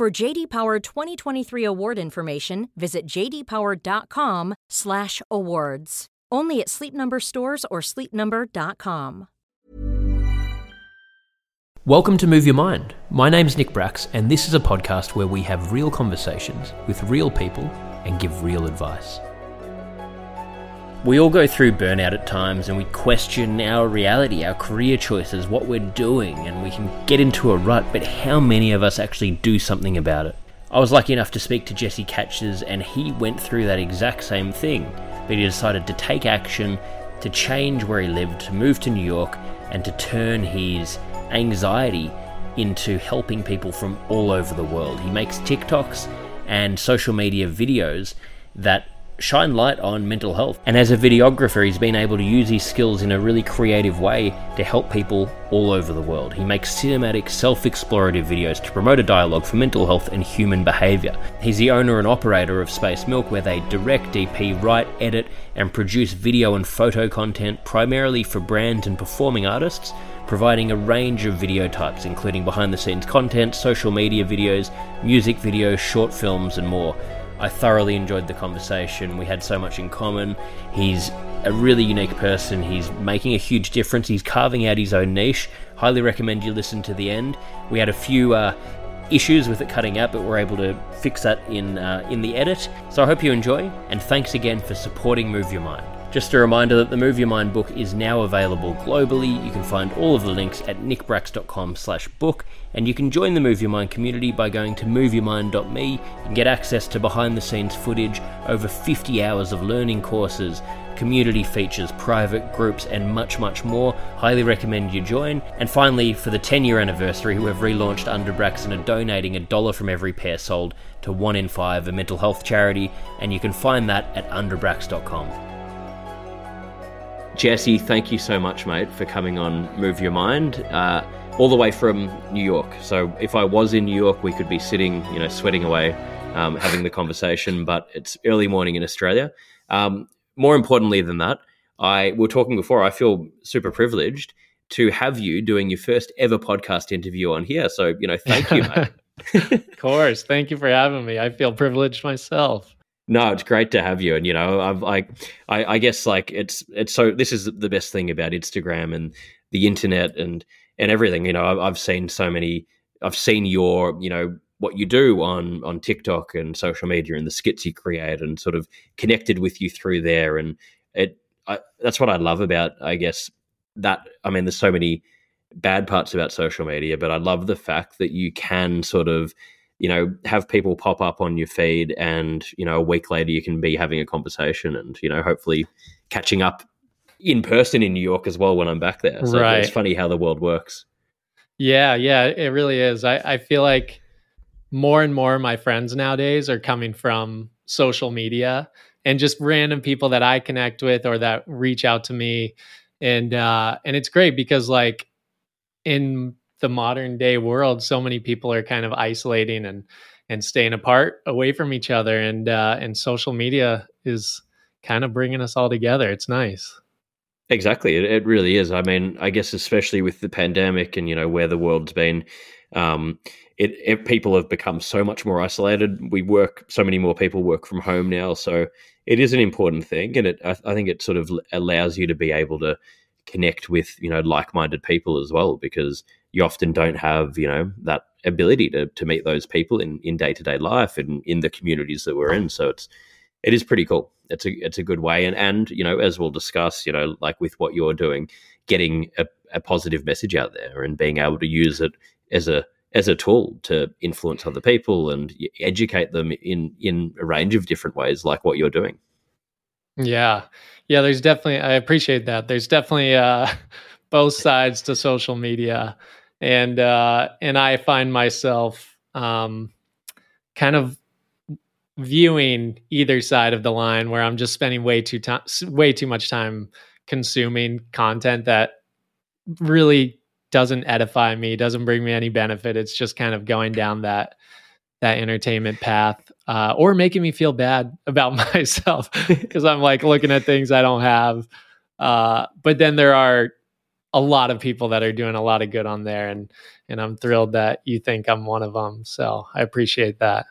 For JD Power 2023 award information, visit jdpower.com/awards. Only at Sleep Number stores or sleepnumber.com. Welcome to Move Your Mind. My name's Nick Bracks, and this is a podcast where we have real conversations with real people and give real advice. We all go through burnout at times and we question our reality, our career choices, what we're doing, and we can get into a rut, but how many of us actually do something about it? I was lucky enough to speak to Jesse Catches, and he went through that exact same thing, but he decided to take action, to change where he lived, to move to New York, and to turn his anxiety into helping people from all over the world. He makes TikToks and social media videos that shine light on mental health. And as a videographer, he's been able to use his skills in a really creative way to help people all over the world. He makes cinematic, self explorative videos to promote a dialogue for mental health and human behavior. He's the owner and operator of Space Milk, where they direct, DP, write, edit, and produce video and photo content primarily for brands and performing artists providing a range of video types, including behind the scenes content, social media videos, music videos, short films, and more. I thoroughly enjoyed the conversation. We had so much in common. He's a really unique person. He's making a huge difference. He's carving out his own niche. Highly recommend you listen to the end. We had a few uh, issues with it cutting out, but we're able to fix that in uh, in the edit. So I hope you enjoy, and thanks again for supporting Move Your Mind. Just a reminder that the Move Your Mind book is now available globally. You can find all of the links at nickbracks.com slash book, and you can join the Move Your Mind community by going to moveyourmind.me and get access to behind-the-scenes footage, over 50 hours of learning courses, community features, private groups, and much, much more. Highly recommend you join. And finally, for the 10 year anniversary, we have relaunched Underbrax and are donating a dollar from every pair sold to One in Five, a mental health charity, and you can find that at underbrax.com. Jesse, thank you so much, mate, for coming on Move Your Mind, uh, all the way from New York. So if I was in New York, we could be sitting, you know, sweating away, um, having the conversation. But it's early morning in Australia. Um, more importantly than that, I we were talking before. I feel super privileged to have you doing your first ever podcast interview on here. So you know, thank you, mate. of course, thank you for having me. I feel privileged myself. No, it's great to have you, and you know, I've like, I, I guess like it's it's so. This is the best thing about Instagram and the internet and and everything. You know, I've, I've seen so many. I've seen your, you know, what you do on on TikTok and social media and the skits you create, and sort of connected with you through there. And it, I, that's what I love about, I guess, that. I mean, there's so many bad parts about social media, but I love the fact that you can sort of you know, have people pop up on your feed and, you know, a week later you can be having a conversation and, you know, hopefully catching up in person in New York as well when I'm back there. So right. it's funny how the world works. Yeah, yeah, it really is. I, I feel like more and more of my friends nowadays are coming from social media and just random people that I connect with or that reach out to me. And uh and it's great because like in the modern day world, so many people are kind of isolating and and staying apart, away from each other, and uh, and social media is kind of bringing us all together. It's nice. Exactly, it, it really is. I mean, I guess especially with the pandemic and you know where the world's been, um, it, it, people have become so much more isolated. We work, so many more people work from home now, so it is an important thing, and it I, I think it sort of allows you to be able to connect with you know like-minded people as well because you often don't have you know that ability to to meet those people in in day-to-day life and in the communities that we're in. So it's it is pretty cool. It's a it's a good way. And and you know as we'll discuss you know like with what you're doing getting a, a positive message out there and being able to use it as a as a tool to influence other people and educate them in in a range of different ways like what you're doing. Yeah. Yeah there's definitely i appreciate that. There's definitely uh both sides to social media and uh, and I find myself um, kind of viewing either side of the line where I'm just spending way too time way too much time consuming content that really doesn't edify me, doesn't bring me any benefit. It's just kind of going down that that entertainment path uh, or making me feel bad about myself because I'm like looking at things I don't have. Uh, but then there are a lot of people that are doing a lot of good on there, and and I'm thrilled that you think I'm one of them. So I appreciate that.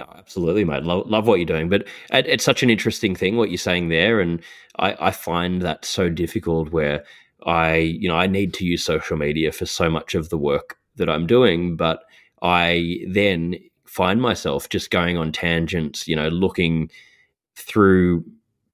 Oh, absolutely, mate. Love, love what you're doing, but it, it's such an interesting thing what you're saying there, and I, I find that so difficult where I, you know, I need to use social media for so much of the work that I'm doing, but I then find myself just going on tangents, you know, looking through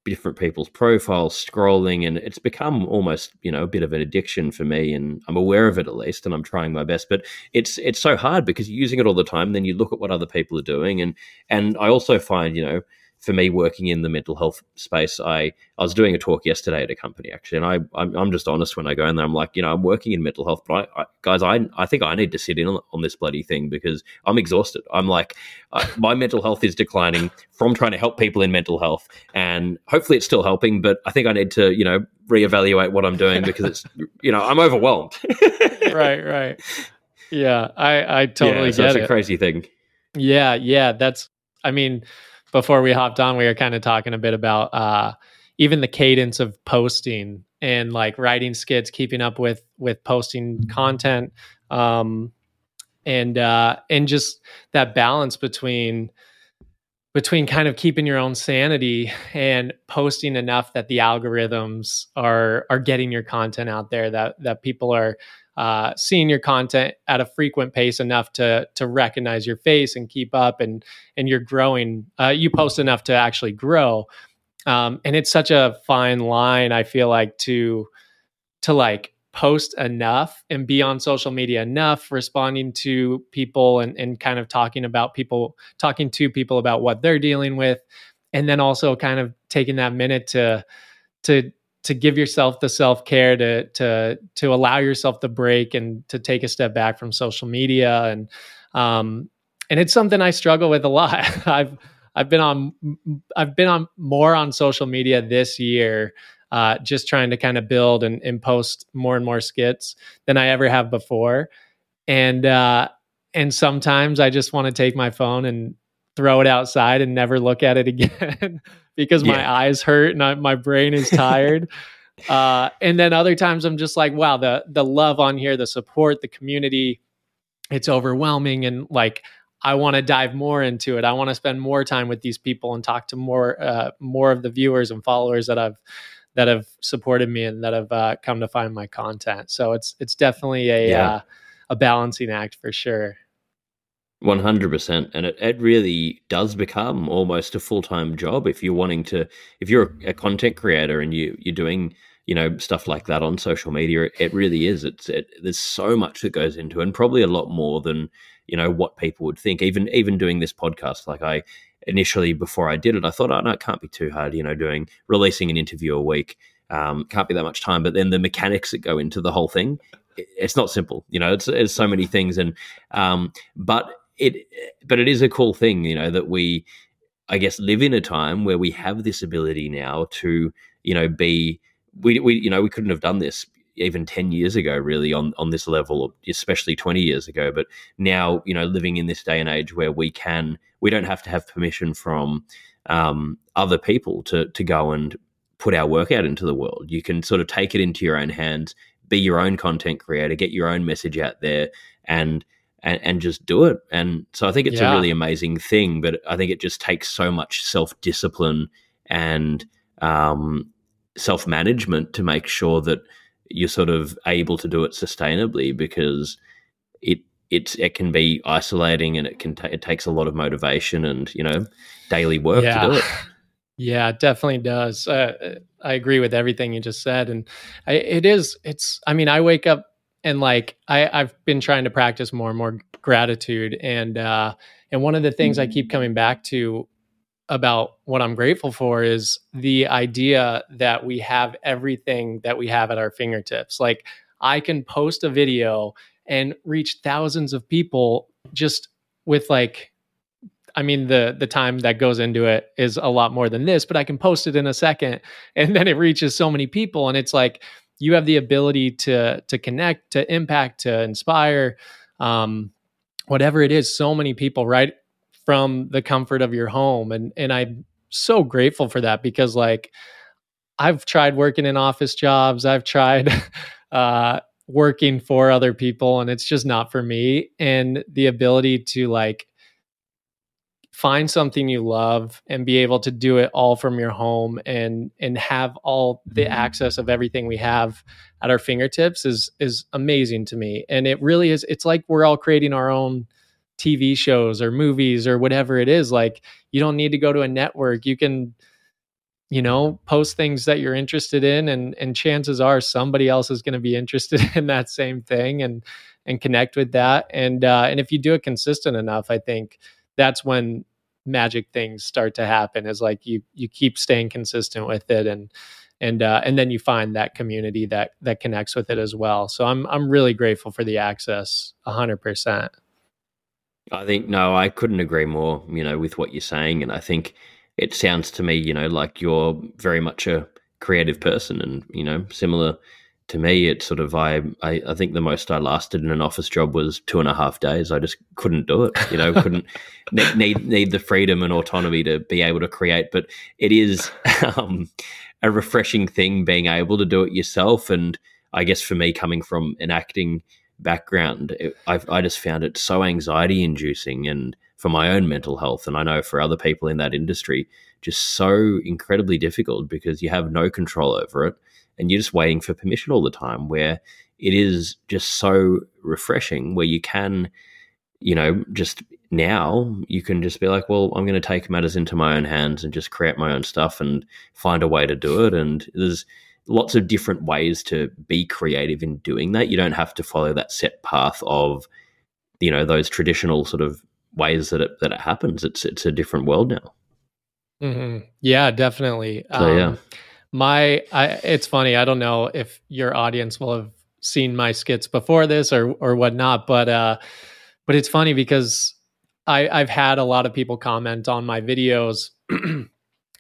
different people's profiles, scrolling, and it's become almost you know a bit of an addiction for me. And I'm aware of it at least, and I'm trying my best. But it's it's so hard because you're using it all the time. Then you look at what other people are doing, and and I also find you know for me working in the mental health space i i was doing a talk yesterday at a company actually and i i'm, I'm just honest when i go in there i'm like you know i'm working in mental health but I, I guys i i think i need to sit in on, on this bloody thing because i'm exhausted. I'm like my mental health is declining from trying to help people in mental health and hopefully it's still helping but i think i need to you know reevaluate what i'm doing because it's you know i'm overwhelmed. Right right. Yeah i i totally yeah, so get it's a crazy thing. Yeah yeah that's i mean before we hopped on, we were kind of talking a bit about uh, even the cadence of posting and like writing skits, keeping up with with posting content, um, and uh, and just that balance between between kind of keeping your own sanity and posting enough that the algorithms are are getting your content out there that that people are uh, seeing your content at a frequent pace enough to to recognize your face and keep up and and you're growing uh, you post enough to actually grow. Um, and it's such a fine line i feel like to to like post enough and be on social media enough responding to people and, and kind of talking about people talking to people about what they're dealing with and then also kind of taking that minute to to to give yourself the self care to to to allow yourself the break and to take a step back from social media. And um and it's something I struggle with a lot. I've I've been on I've been on more on social media this year, uh, just trying to kind of build and, and post more and more skits than I ever have before, and uh, and sometimes I just want to take my phone and throw it outside and never look at it again because yeah. my eyes hurt and I, my brain is tired. uh, and then other times I'm just like, wow, the the love on here, the support, the community, it's overwhelming, and like I want to dive more into it. I want to spend more time with these people and talk to more uh, more of the viewers and followers that I've that have supported me and that have uh, come to find my content. So it's it's definitely a yeah. uh, a balancing act for sure. One hundred percent, and it, it really does become almost a full time job if you're wanting to. If you're a content creator and you you're doing you know stuff like that on social media, it really is. It's it, there's so much that goes into, it, and probably a lot more than you know what people would think. Even even doing this podcast, like I initially before I did it, I thought, oh no, it can't be too hard. You know, doing releasing an interview a week um, can't be that much time. But then the mechanics that go into the whole thing, it's not simple. You know, it's, it's so many things, and um, but it but it is a cool thing you know that we i guess live in a time where we have this ability now to you know be we, we you know we couldn't have done this even 10 years ago really on on this level especially 20 years ago. But now you know living in this day and age where we can we don't have to have permission from um, other people to to go and put our work out into the world. You can sort of take it into your own hands be your own content creator get your own message out there and and, and just do it. And so I think it's yeah. a really amazing thing, but I think it just takes so much self discipline and um, self management to make sure that you're sort of able to do it sustainably because it it it can be isolating and it can t- it takes a lot of motivation and you know daily work yeah. to do it. Yeah, it definitely does. Uh, I agree with everything you just said, and I, it is. It's. I mean, I wake up and like I, I've been trying to practice more and more gratitude and uh and one of the things I keep mm-hmm. coming back to about what I'm grateful for is the idea that we have everything that we have at our fingertips. Like I can post a video and reach thousands of people just with like I mean the the time that goes into it is a lot more than this, but I can post it in a second and then it reaches so many people and it's like you have the ability to to connect, to impact, to inspire um whatever it is so many people right from the comfort of your home. And and I'm so grateful for that because like I've tried working in office jobs, I've tried uh working for other people and it's just not for me. And the ability to like find something you love and be able to do it all from your home and and have all the mm-hmm. access of everything we have at our fingertips is is amazing to me. And it really is it's like we're all creating our own TV shows or movies or whatever it is. Like you don't need to go to a network. You can you know post things that you're interested in and and chances are somebody else is going to be interested in that same thing and and connect with that. And uh and if you do it consistent enough i think that's when magic things start to happen is like you you keep staying consistent with it and and uh, and then you find that community that that connects with it as well. So i'm i'm really grateful for the access 100% i think no i couldn't agree more you know with what you're saying and i think it sounds to me, you know, like you're very much a creative person, and you know, similar to me, it's sort of I, I, I think the most I lasted in an office job was two and a half days. I just couldn't do it. You know, couldn't need need the freedom and autonomy to be able to create. But it is um, a refreshing thing being able to do it yourself. And I guess for me, coming from an acting background, it, i just found it so anxiety inducing and for my own mental health. And I know for other people in that industry, just so incredibly difficult because you have no control over it and you're just waiting for permission all the time. Where it is just so refreshing, where you can, you know, just now you can just be like, well, I'm going to take matters into my own hands and just create my own stuff and find a way to do it. And there's lots of different ways to be creative in doing that. You don't have to follow that set path of, you know, those traditional sort of ways that it that it happens. It's it's a different world now. Mm-hmm. Yeah, definitely. So, um, yeah. My, I, it's funny. I don't know if your audience will have seen my skits before this or or whatnot, but uh, but it's funny because I I've had a lot of people comment on my videos.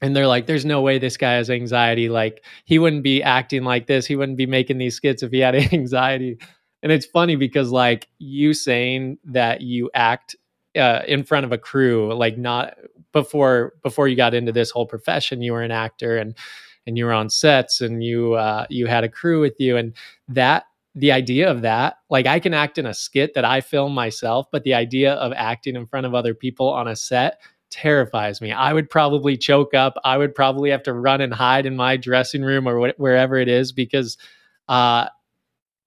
and they're like there's no way this guy has anxiety like he wouldn't be acting like this he wouldn't be making these skits if he had anxiety and it's funny because like you saying that you act uh, in front of a crew like not before before you got into this whole profession you were an actor and and you were on sets and you uh, you had a crew with you and that the idea of that like i can act in a skit that i film myself but the idea of acting in front of other people on a set terrifies me. I would probably choke up. I would probably have to run and hide in my dressing room or wh- wherever it is because uh,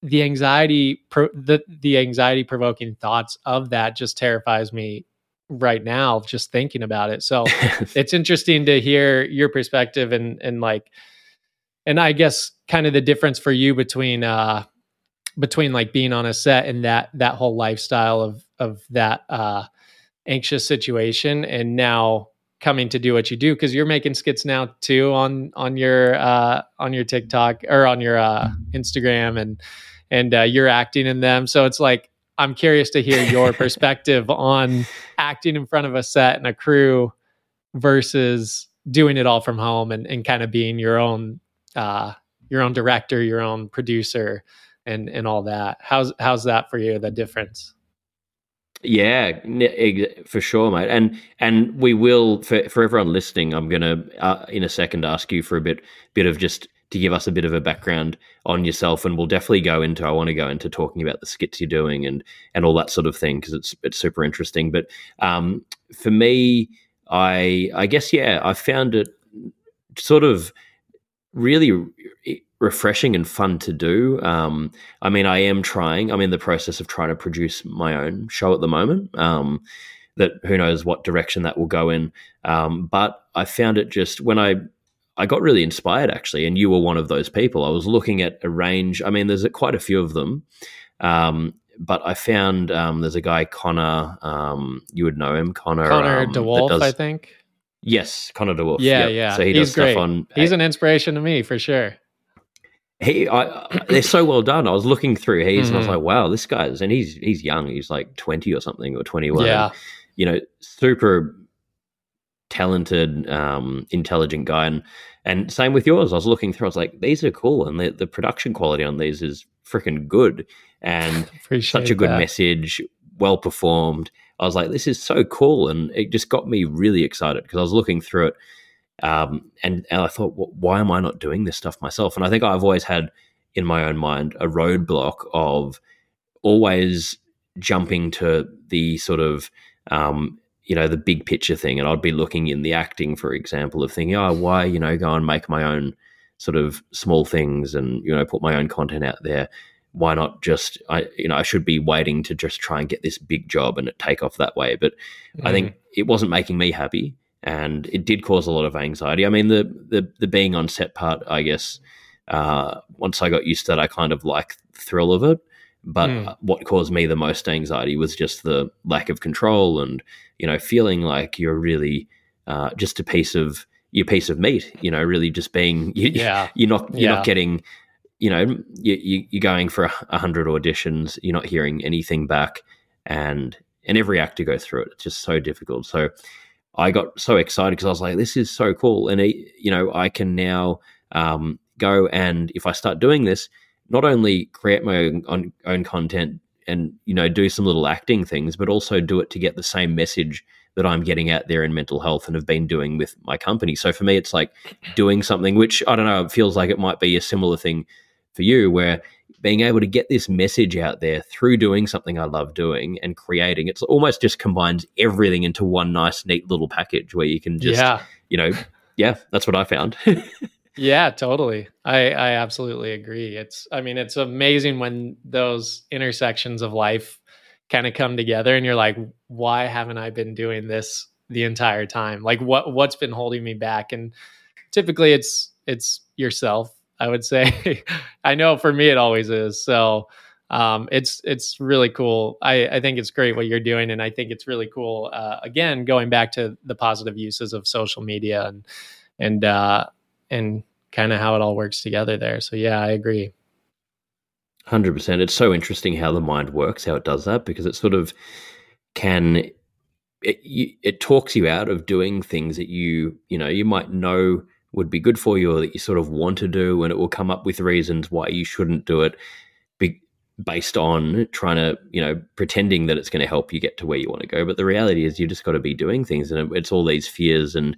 the anxiety pro- the the anxiety provoking thoughts of that just terrifies me right now just thinking about it so it's interesting to hear your perspective and and like and i guess kind of the difference for you between uh between like being on a set and that that whole lifestyle of of that uh anxious situation and now coming to do what you do because you're making skits now too on on your uh on your TikTok or on your uh Instagram and and uh, you're acting in them. So it's like I'm curious to hear your perspective on acting in front of a set and a crew versus doing it all from home and, and kind of being your own uh, your own director, your own producer, and and all that. How's how's that for you? The difference? Yeah, for sure, mate. And and we will for for everyone listening. I'm gonna uh, in a second ask you for a bit bit of just to give us a bit of a background on yourself, and we'll definitely go into. I want to go into talking about the skits you're doing and and all that sort of thing because it's it's super interesting. But um, for me, I I guess yeah, I found it sort of really refreshing and fun to do. Um, I mean, I am trying. I'm in the process of trying to produce my own show at the moment. Um, that who knows what direction that will go in. Um, but I found it just when I I got really inspired actually, and you were one of those people. I was looking at a range. I mean, there's quite a few of them, um, but I found um, there's a guy Connor. Um, you would know him, Connor. Connor um, DeWolfe, does, I think. Yes, Connor DeWolfe. Yeah, yep. yeah. So he He's does great. stuff on. He's an inspiration to me for sure. He, I, they're so well done. I was looking through his, mm-hmm. and I was mm-hmm. like, wow, this guy's, and he's he's young. He's like twenty or something, or twenty one. Yeah. you know, super talented, um, intelligent guy, and and same with yours. I was looking through. I was like, these are cool, and the the production quality on these is freaking good, and such a good that. message, well performed. I was like, this is so cool, and it just got me really excited because I was looking through it, um, and, and I thought, well, why am I not doing this stuff myself? And I think I've always had in my own mind a roadblock of always jumping to the sort of um, you know the big picture thing and i'd be looking in the acting for example of thinking oh why you know go and make my own sort of small things and you know put my own content out there why not just i you know i should be waiting to just try and get this big job and it take off that way but mm. i think mm. it wasn't making me happy and it did cause a lot of anxiety i mean the the, the being on set part i guess uh, once i got used to that i kind of like the thrill of it but mm. what caused me the most anxiety was just the lack of control and, you know, feeling like you're really uh, just a piece of your piece of meat, you know, really just being, you, yeah. you're not, you're yeah. not getting, you know, you, you, are going for a hundred auditions, you're not hearing anything back and, and every actor go through it. It's just so difficult. So I got so excited because I was like, this is so cool. And, it, you know, I can now um, go and if I start doing this, not only create my own, own content and you know do some little acting things, but also do it to get the same message that I'm getting out there in mental health and have been doing with my company. So for me, it's like doing something which I don't know. It feels like it might be a similar thing for you, where being able to get this message out there through doing something I love doing and creating, it's almost just combines everything into one nice, neat little package where you can just, yeah. you know, yeah, that's what I found. Yeah, totally. I I absolutely agree. It's I mean, it's amazing when those intersections of life kind of come together and you're like, why haven't I been doing this the entire time? Like what what's been holding me back? And typically it's it's yourself, I would say. I know for me it always is. So um, it's it's really cool. I, I think it's great what you're doing, and I think it's really cool. Uh, again, going back to the positive uses of social media and and uh, and kind of how it all works together there. So yeah, I agree. 100%. It's so interesting how the mind works, how it does that, because it sort of can it, it talks you out of doing things that you you know you might know would be good for you or that you sort of want to do and it will come up with reasons why you shouldn't do it be, based on trying to you know pretending that it's going to help you get to where you want to go but the reality is you just got to be doing things and it's all these fears and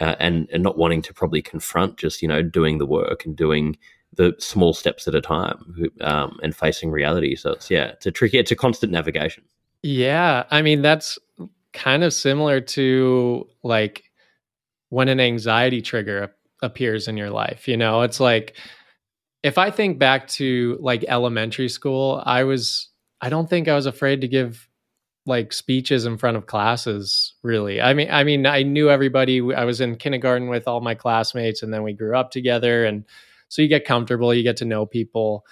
uh, and and not wanting to probably confront just you know doing the work and doing the small steps at a time um, and facing reality. So it's yeah, it's a tricky, it's a constant navigation. Yeah, I mean that's kind of similar to like when an anxiety trigger appears in your life. You know, it's like if I think back to like elementary school, I was I don't think I was afraid to give like speeches in front of classes really. I mean i mean i knew everybody. I was in kindergarten with all my classmates and then we grew up together and so you get comfortable you get to know people.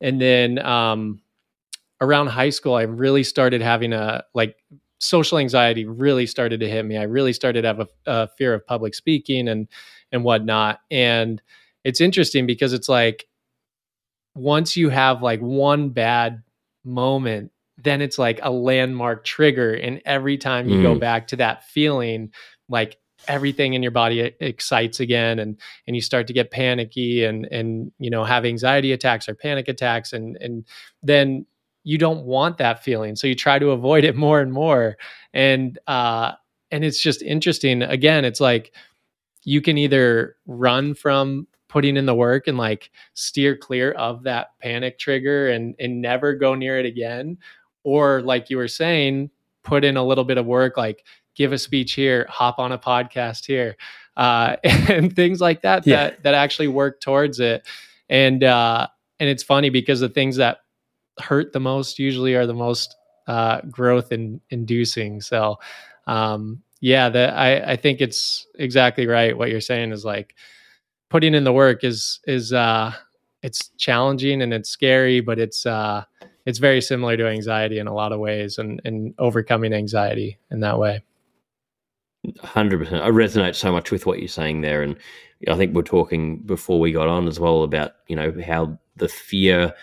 And then um, around high school i really started having a like social anxiety really started to hit me. I really started to have a, a fear of public speaking and and whatnot. And it's interesting because it's like once you have like one bad moment then it's like a landmark trigger. And every time you mm. go back to that feeling, like everything in your body excites again and and you start to get panicky and and you know have anxiety attacks or panic attacks and and then you don't want that feeling so you try to avoid it more and more and uh and it's just interesting again it's like you can either run from putting in the work and like steer clear of that panic trigger and and never go near it again or like you were saying put in a little bit of work like give a speech here hop on a podcast here uh, and things like that yeah. that that actually work towards it and uh, and it's funny because the things that hurt the most usually are the most uh, growth in, inducing so um, yeah I, I think it's exactly right what you're saying is like putting in the work is is uh it's challenging and it's scary but it's uh it's very similar to anxiety in a lot of ways and, and overcoming anxiety in that way. 100%. I resonate so much with what you're saying there. And I think we're talking before we got on as well about, you know, how the fear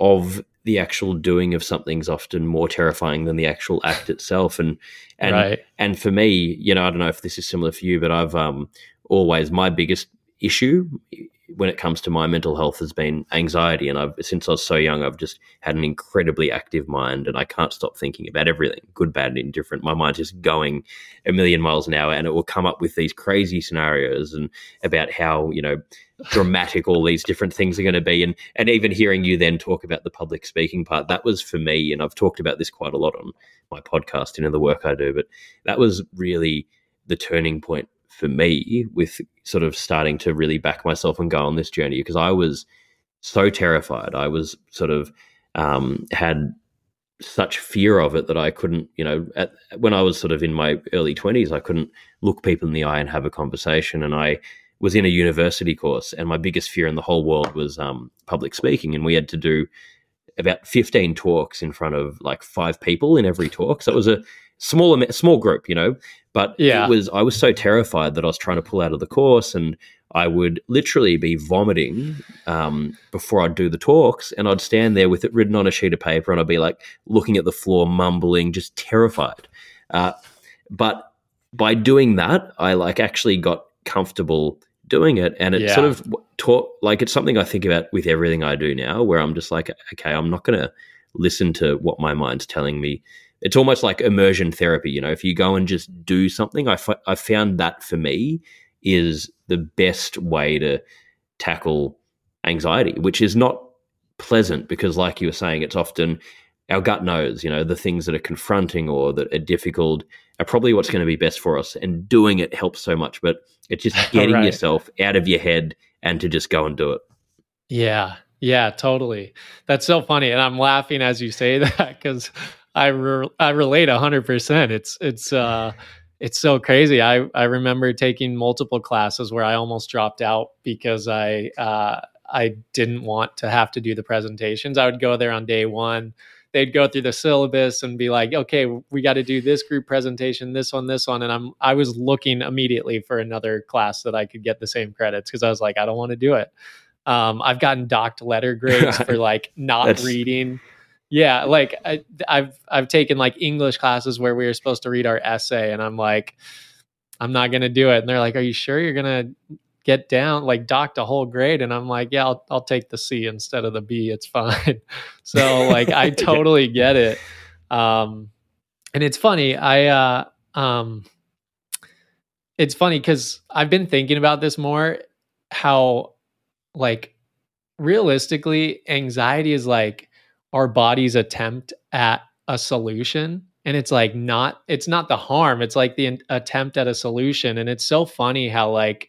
of the actual doing of something's often more terrifying than the actual act itself. And and Right. and for me, you know, I don't know if this is similar for you, but I've um, always my biggest issue when it comes to my mental health has been anxiety, and I've since I was so young, I've just had an incredibly active mind, and I can't stop thinking about everything, good, bad, and indifferent. My mind's just going a million miles an hour, and it will come up with these crazy scenarios and about how you know dramatic all these different things are going to be and and even hearing you then talk about the public speaking part that was for me and I've talked about this quite a lot on my podcast and in the work I do but that was really the turning point for me with sort of starting to really back myself and go on this journey because I was so terrified I was sort of um, had such fear of it that I couldn't, you know, at, when I was sort of in my early 20s, I couldn't look people in the eye and have a conversation. And I was in a university course, and my biggest fear in the whole world was um, public speaking. And we had to do about 15 talks in front of like five people in every talk. So it was a small, small group, you know, but Yeah. it was, I was so terrified that I was trying to pull out of the course and I would literally be vomiting um, before I'd do the talks, and I'd stand there with it written on a sheet of paper, and I'd be like looking at the floor, mumbling, just terrified. Uh, but by doing that, I like actually got comfortable doing it, and it Yeah. sort of taught like it's something I think about with everything I do now, where I'm just like, okay, I'm not going to listen to what my mind's telling me. It's almost like immersion therapy, you know. If you go and just do something, I, f- I found that for me is the best way to tackle anxiety, which is not pleasant because, like you were saying, it's often our gut knows, you know, the things that are confronting or that are difficult are probably what's going to be best for us. And doing it helps so much, but it's just getting Right. yourself out of your head and to just go and do it. Yeah, yeah, totally. That's so funny, and I'm laughing as you say that because I re- I relate hundred percent. It's it's uh it's so crazy. I I remember taking multiple classes where I almost dropped out because I uh I didn't want to have to do the presentations. I would go there on day one. They'd go through the syllabus and be like, "Okay, we got to do this group presentation, this one, this one," and I'm I was looking immediately for another class that I could get the same credits because I was like, I don't want to do it. Um, I've gotten docked letter grades for like not reading. Yeah, like I, I've I've taken like English classes where we were supposed to read our essay, and I'm like, I'm not gonna do it. And they're like, Are you sure you're gonna get down like docked a whole grade? And I'm like, Yeah, I'll I'll take the C instead of the B. It's fine. so like I Yeah. totally get it. Um, and it's funny. I uh, um, it's funny because I've been thinking about this more. How like realistically, anxiety is like our body's attempt at a solution and it's like not it's not the harm it's like the attempt at a solution. And it's so funny how like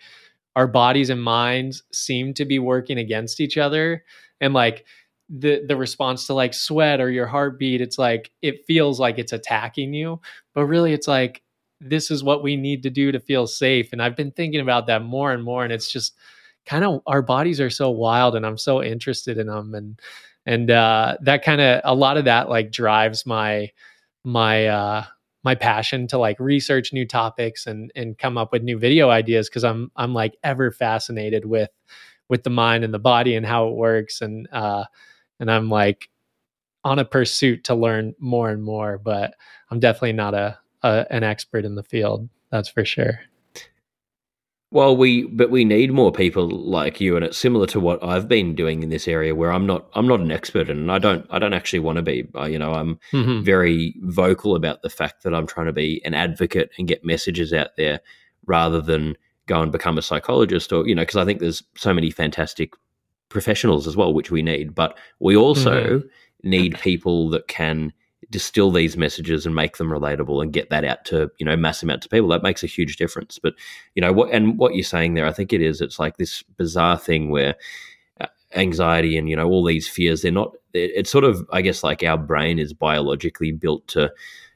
our bodies and minds seem to be working against each other. And like the the response to like sweat or your heartbeat it's like it feels like it's attacking you. But really it's like this is what we need to do to feel safe. And i've been thinking about that more and more and it's just kind of our bodies are so wild and i'm so interested in them and and uh that kind of a lot of that like drives my my uh my passion to like research new topics and and come up with new video ideas because i'm i'm like ever fascinated with with the mind and the body and how it works. And uh and i'm like on a pursuit to learn more and more but i'm definitely not a, a an expert in the field that's for sure Well, we but we need more people like you, and it's similar to what I've been doing in this area, where I'm not I'm not an expert, and I don't I don't actually want to be. Uh, you know, I'm Mhm. very vocal about the fact that I'm trying to be an advocate and get messages out there, rather than go and become a psychologist, or you know, because I think there's so many fantastic professionals as well, which we need, but we also need people that can distill these messages and make them relatable and get that out to you know mass amounts of people that makes a huge difference. But you know what and what you're saying there i think it is it's like this bizarre thing where uh, anxiety and you know all these fears they're not it's sort of i guess like our brain is biologically built to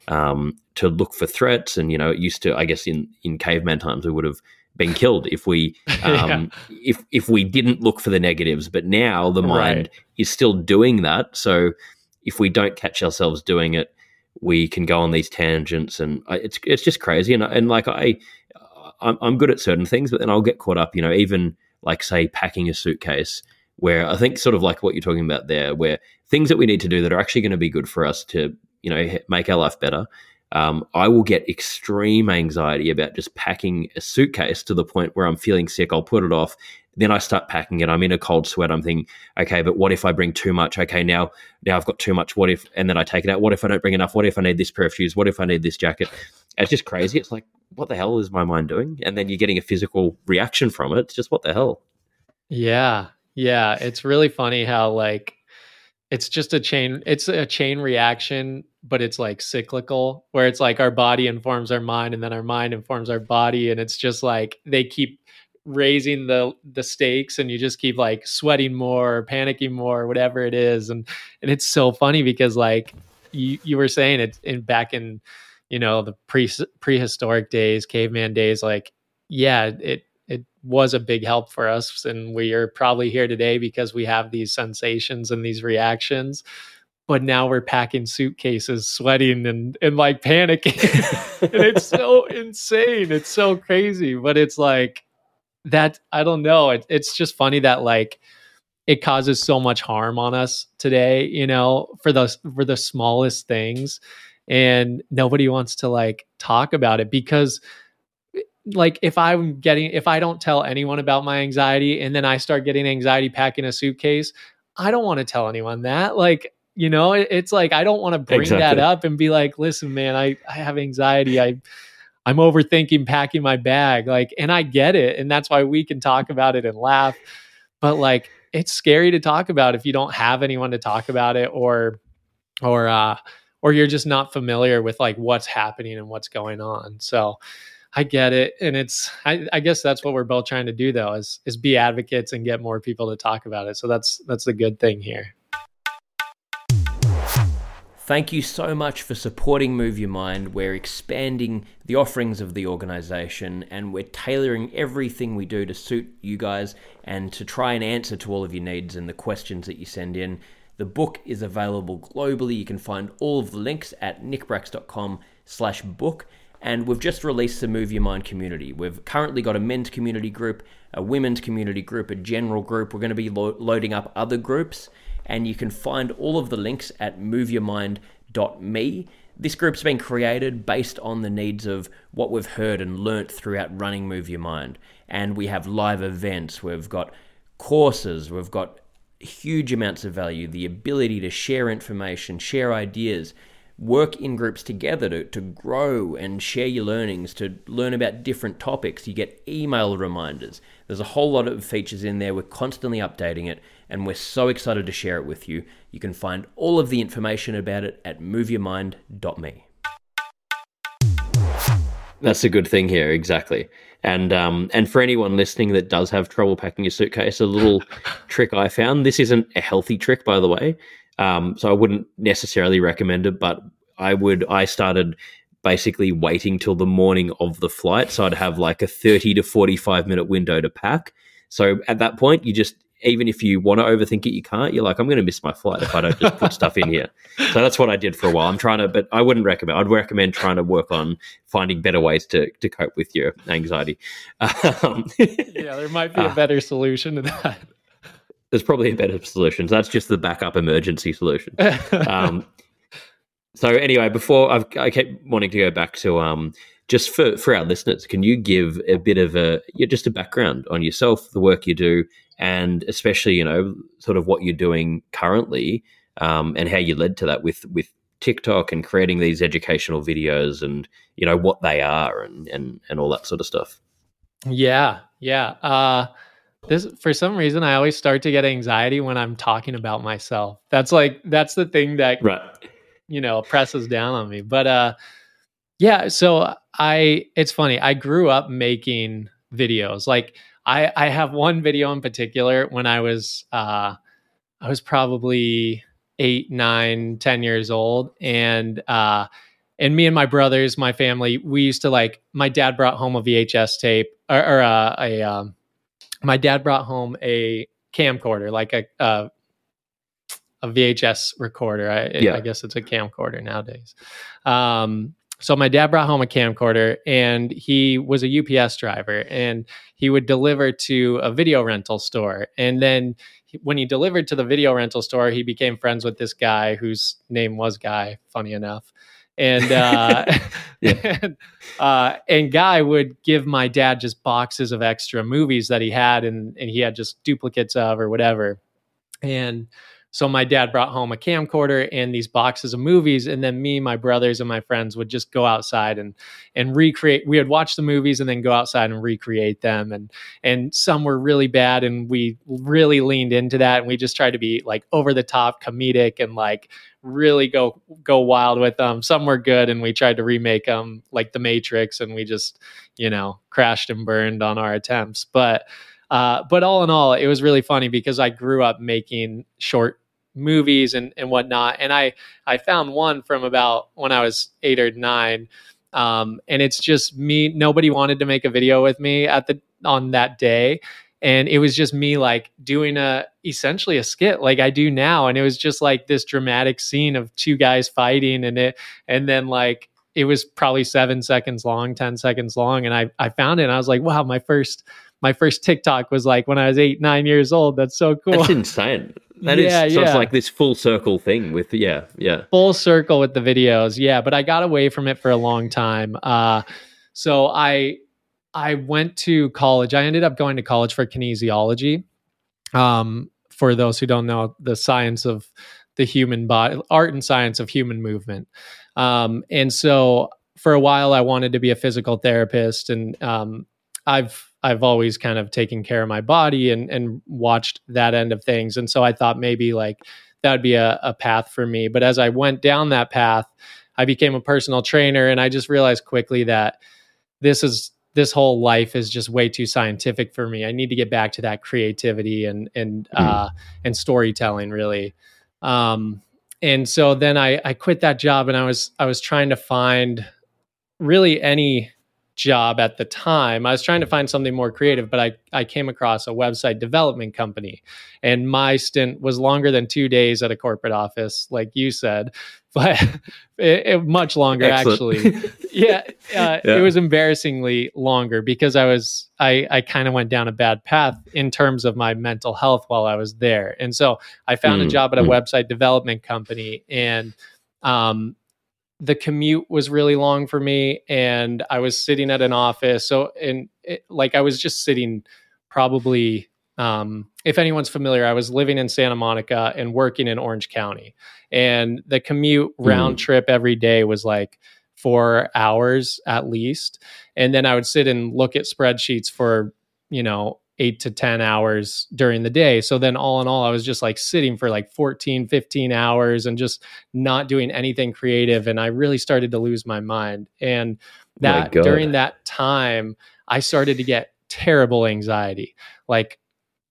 um to look for threats. And you know it used to i guess in in caveman times we would have been killed if we um if if we didn't look for the negatives. But now the mind Right. is still doing that. So if we don't catch ourselves doing it we can go on these tangents and I, it's it's just crazy and and like I I'm, I'm good at certain things but then I'll get caught up you know even like say packing a suitcase where I think sort of like what you're talking about there, where things that we need to do that are actually going to be good for us to, you know, make our life better. Um, I will get extreme anxiety about just packing a suitcase to the point where I'm feeling sick. I'll put it off. Then I start packing it. I'm in a cold sweat. I'm thinking, okay, but what if I bring too much? Okay, now now I've got too much. What if? And then I take it out. What if I don't bring enough? What if I need this pair of shoes? What if I need this jacket? It's just crazy. It's like, what the hell is my mind doing? And then you're getting a physical reaction from it. It's just what the hell. Yeah, yeah. It's really funny how like it's just a chain. It's a chain reaction but it's like cyclical where it's like our body informs our mind and then our mind informs our body and it's just like they keep raising the the stakes and you just keep like sweating more or panicking more or whatever it is and and it's so funny because like you you were saying it in back in you know the pre prehistoric days caveman days like yeah it it was a big help for us and we are probably here today because we have these sensations and these reactions but now we're packing suitcases, sweating and and like panicking. and it's so insane. It's so crazy. But it's like that, I don't know. It, it's just funny that like it causes so much harm on us today, you know, for the for the smallest things. And nobody wants to like talk about it because like if I'm getting if I don't tell anyone about my anxiety and then I start getting anxiety packing a suitcase, I don't want to tell anyone that. Like you know, it's like I don't want to bring exactly. that up and be like, "Listen, man, I I have anxiety. I I'm overthinking packing my bag." Like, and I get it, and that's why we can talk about it and laugh. But like, it's scary to talk about if you don't have anyone to talk about it, or or uh, or you're just not familiar with like what's happening and what's going on. So. I get it, and it's. I, I guess that's what we're both trying to do, though, is is be advocates and get more people to talk about it. So that's that's the good thing here. Thank you so much for supporting Move Your Mind. We're expanding the offerings of the organization and we're tailoring everything we do to suit you guys and to try and answer to all of your needs and the questions that you send in. The book is available globally. You can find all of the links at nickbracks.com slash book. And we've just released the Move Your Mind community. We've currently got a men's community group, a women's community group, a general group. We're going to be lo- loading up other groups and you can find all of the links at moveyourmind.me. This group's been created based on the needs of what we've heard and learnt throughout running Move Your Mind. And we have live events, we've got courses, we've got huge amounts of value, the ability to share information, share ideas, work in groups together to, to grow and share your learnings, to learn about different topics. You get email reminders. There's a whole lot of features in there. We're constantly updating it, and we're so excited to share it with you. You can find all of the information about it at moveyourmind.me. That's a good thing here, exactly. And um, and for anyone listening that does have trouble packing your suitcase, a little trick I found. This isn't a healthy trick, by the way. Um, so I wouldn't necessarily recommend it, but I would. I started basically waiting till the morning of the flight, so I'd have like a thirty to forty-five minute window to pack. So at that point, you just even if you want to overthink it, you can't. You're like, I'm going to miss my flight if I don't just put stuff in here. So that's what I did for a while. I'm trying to, but I wouldn't recommend. I'd recommend trying to work on finding better ways to to cope with your anxiety. Um, yeah, there might be a uh, better solution to that. There's probably a better solution. So that's just the backup emergency solution. Um, so anyway, before I've, I kept wanting to go back to um, just for for our listeners, can you give a bit of a just a background on yourself, the work you do, and especially you know sort of what you're doing currently, um, and how you led to that with with TikTok and creating these educational videos, and you know what they are, and and and all that sort of stuff. Yeah, yeah. Uh, this for some reason I always start to get anxiety when I'm talking about myself. That's like that's the thing that right. you know presses down on me. But uh yeah, so I it's funny. I grew up making videos. Like I I have one video in particular when I was uh I was probably eight, nine, ten years old and uh and me and my brothers, my family, we used to like my dad brought home a VHS tape or, or uh, a um my dad brought home a camcorder, like a uh, a VHS recorder. I, yeah. I, guess it's a camcorder nowadays. Um, so my dad brought home a camcorder, and he was a UPS driver, and he would deliver to a video rental store, and then when he delivered to the video rental store, he became friends with this guy whose name was Guy, funny enough. And uh, and, uh, and Guy would give my dad just boxes of extra movies that he had, and and he had just duplicates of or whatever. And so my dad brought home a camcorder and these boxes of movies, and then me, my brothers, and my friends would just go outside and and recreate. We would watch the movies and then go outside and recreate them. And and some were really bad, and we really leaned into that, and we just tried to be like over the top comedic and like really go go wild with them. Some were good, and we tried to remake them like The Matrix, and we just you know crashed and burned on our attempts. But uh, but all in all, it was really funny because I grew up making short movies and, and whatnot. And I, I found one from about when I was eight or nine. Um, and it's just me. Nobody wanted to make a video with me at the on that day, and it was just me like doing a essentially a skit like I do now. And it was just like this dramatic scene of two guys fighting, and it and then like it was probably seven seconds long, ten seconds long, and I I found it and I was like, wow, my first my first TikTok was like when I was eight, nine years old. That's so cool. That's insane. That yeah, is so yeah. it's like this full circle thing with yeah, yeah. Full circle with the videos. Yeah, but I got away from it for a long time. Uh so I I went to college. I ended up going to college for kinesiology. Um for those who don't know the science of the human body, art and science of human movement. Um and so for a while I wanted to be a physical therapist and um I've I've always kind of taken care of my body and and watched that end of things. And so I thought maybe like that would be a, a path for me. But as I went down that path, I became a personal trainer and I just realized quickly that this is this whole life is just way too scientific for me. I need to get back to that creativity and and mm. uh, and storytelling really. Um, and so then I, I quit that job and I was I was trying to find really any job at the time. I was trying to find something more creative, but I, I came across a website development company. And my stint was longer than two days at a corporate office, like you said, but it, it, much longer actually. yeah, uh, yeah, it was embarrassingly longer because I was I I kind of went down a bad path in terms of my mental health while I was there, and so I found mm, a job at a mm. website development company and um, the commute was really long for me and i was sitting at an office so and it, like i was just sitting probably um, if anyone's familiar i was living in santa monica and working in orange county and the commute round mm. trip every day was like four hours at least and then i would sit and look at spreadsheets for you know eight to 10 hours during the day. So then all in all, I was just like sitting for like 14, 15 hours and just not doing anything creative. And I really started to lose my mind. And that during that time, I started to get terrible anxiety, like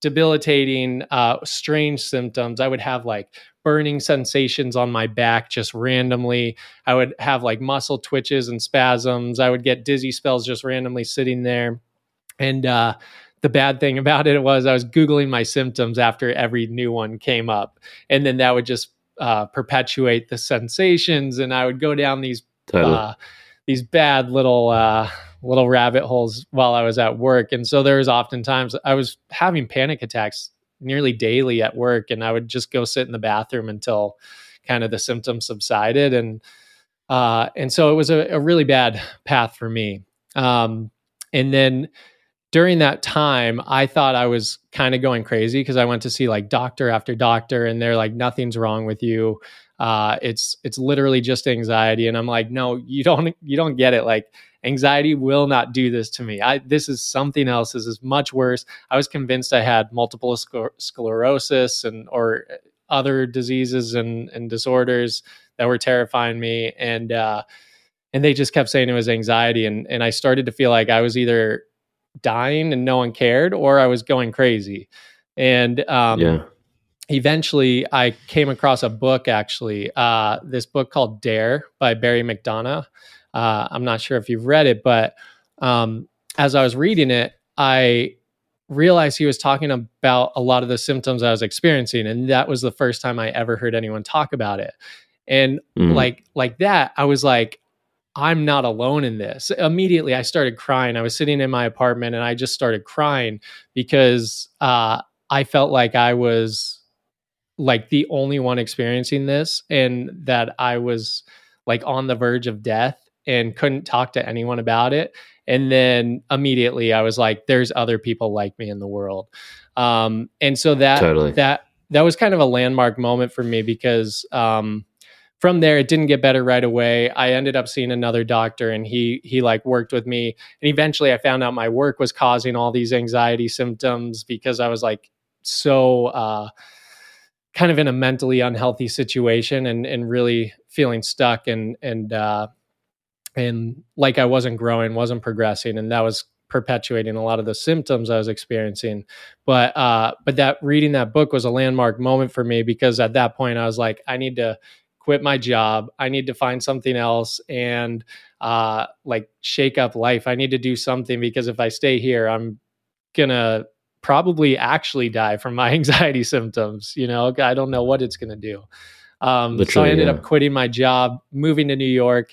debilitating, uh, strange symptoms. I would have like burning sensations on my back just randomly. I would have like muscle twitches and spasms. I would get dizzy spells just randomly sitting there. And uh, the bad thing about it was I was Googling my symptoms after every new one came up. And then that would just uh, perpetuate the sensations. And I would go down these, totally. uh, these bad little, uh, little rabbit holes while I was at work. And so there was oftentimes I was having panic attacks nearly daily at work. And I would just go sit in the bathroom until kind of the symptoms subsided. And, uh, and so it was a, a really bad path for me. Um, and then during that time, I thought I was kind of going crazy because I went to see like doctor after doctor, and they're like, nothing's wrong with you. Uh, it's it's literally just anxiety, and I'm like, no, you don't you don't get it. Like anxiety will not do this to me. I this is something else. This is much worse. I was convinced I had multiple scler- sclerosis and or other diseases and and disorders that were terrifying me, and uh, and they just kept saying it was anxiety, and and I started to feel like I was either dying and no one cared or I was going crazy. And um, yeah. eventually I came across a book actually, uh, this book called Dare by Barry McDonagh. Uh, I'm not sure if you've read it, but um, as I was reading it, I realized he was talking about a lot of the symptoms I was experiencing. And that was the first time I ever heard anyone talk about it. And mm. like like that, I was like, I'm not alone in this. Immediately, I started crying. I was sitting in my apartment and I just started crying because uh, I felt like I was like the only one experiencing this and that I was like on the verge of death and couldn't talk to anyone about it. And then immediately I was like, there's other people like me in the world. Um, and so that, totally. that, that was kind of a landmark moment for me because, um, from there it didn't get better right away i ended up seeing another doctor and he he like worked with me and eventually i found out my work was causing all these anxiety symptoms because i was like so uh kind of in a mentally unhealthy situation and and really feeling stuck and and uh and like I wasn't growing, wasn't progressing and that was perpetuating a lot of the symptoms I was experiencing. But uh but that reading that book was a landmark moment for me because at that point I was like I need to quit my job. I need to find something else and uh like shake up life. I need to do something because if I stay here I'm to probably actually die from my anxiety symptoms. You know, I don't know what it's to do. Um, so I ended yeah. up quitting my job, moving to New York.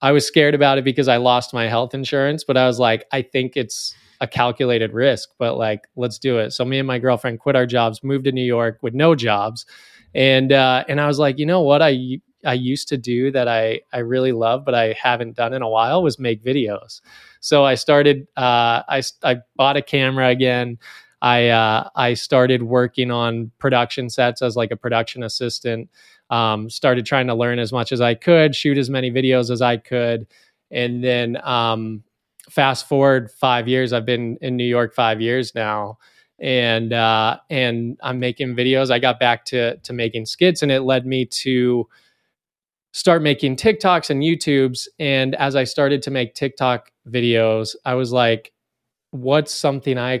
I was scared about it because I lost my health insurance, but I was like, I think it's a calculated risk, but like, let's do it. So me and my girlfriend quit our jobs, moved to New York with no jobs, and uh, and I was like, you know what, I I used to do that I I really love, but I haven't done in a while was make videos. So I started. Uh, I I bought a camera again. I uh, I started working on production sets as like a production assistant. Um, started trying to learn as much as I could, shoot as many videos as I could, and then um, fast forward five years. I've been in New York five years now, and uh, and I'm making videos. I got back to to making skits, and it led me to start making TikToks and YouTubes. And as I started to make TikTok videos, I was like, what's something I?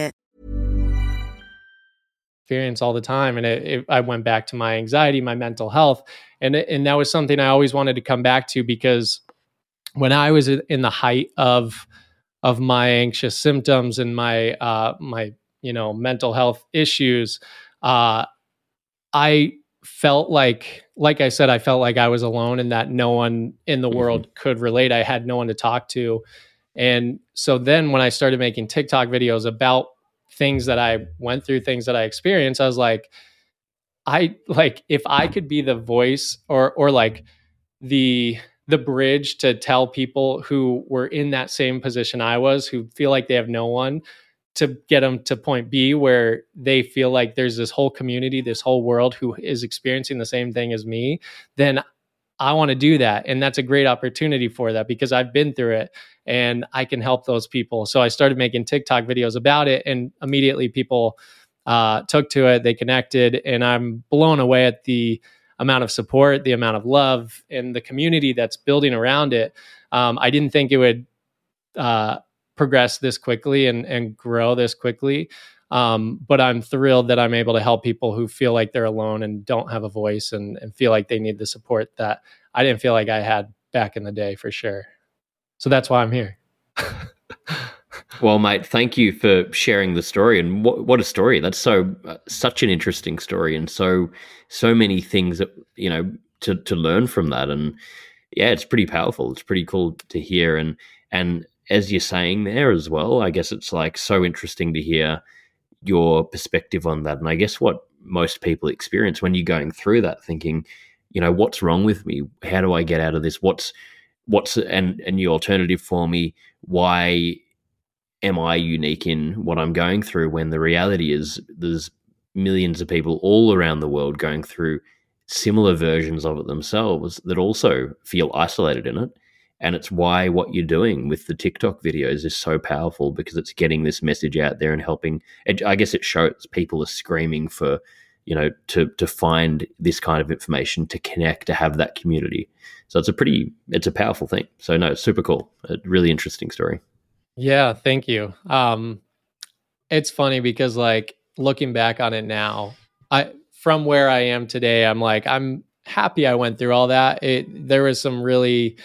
experience all the time and it, it, i went back to my anxiety my mental health and and that was something i always wanted to come back to because when i was in the height of of my anxious symptoms and my uh my you know mental health issues uh i felt like like i said i felt like i was alone and that no one in the mm-hmm. world could relate i had no one to talk to and so then when i started making tiktok videos about things that I went through, things that I experienced, I was like, I like if I could be the voice or or like the the bridge to tell people who were in that same position I was, who feel like they have no one, to get them to point B where they feel like there's this whole community, this whole world who is experiencing the same thing as me, then I want to do that. And that's a great opportunity for that because I've been through it and I can help those people. So I started making TikTok videos about it, and immediately people uh, took to it. They connected, and I'm blown away at the amount of support, the amount of love, and the community that's building around it. Um, I didn't think it would uh, progress this quickly and, and grow this quickly. Um, but I'm thrilled that I'm able to help people who feel like they're alone and don't have a voice and, and feel like they need the support that I didn't feel like I had back in the day for sure. So that's why I'm here. well, mate, thank you for sharing the story. And what what a story! That's so uh, such an interesting story, and so so many things that you know to to learn from that. And yeah, it's pretty powerful. It's pretty cool to hear. And and as you're saying there as well, I guess it's like so interesting to hear your perspective on that. And I guess what most people experience when you're going through that, thinking, you know, what's wrong with me? How do I get out of this? What's what's and a new alternative for me? Why am I unique in what I'm going through when the reality is there's millions of people all around the world going through similar versions of it themselves that also feel isolated in it. And it's why what you're doing with the TikTok videos is so powerful because it's getting this message out there and helping. I guess it shows people are screaming for, you know, to to find this kind of information, to connect, to have that community. So it's a pretty, it's a powerful thing. So no, super cool. A really interesting story. Yeah, thank you. Um, it's funny because like looking back on it now, I from where I am today, I'm like I'm happy I went through all that. It there was some really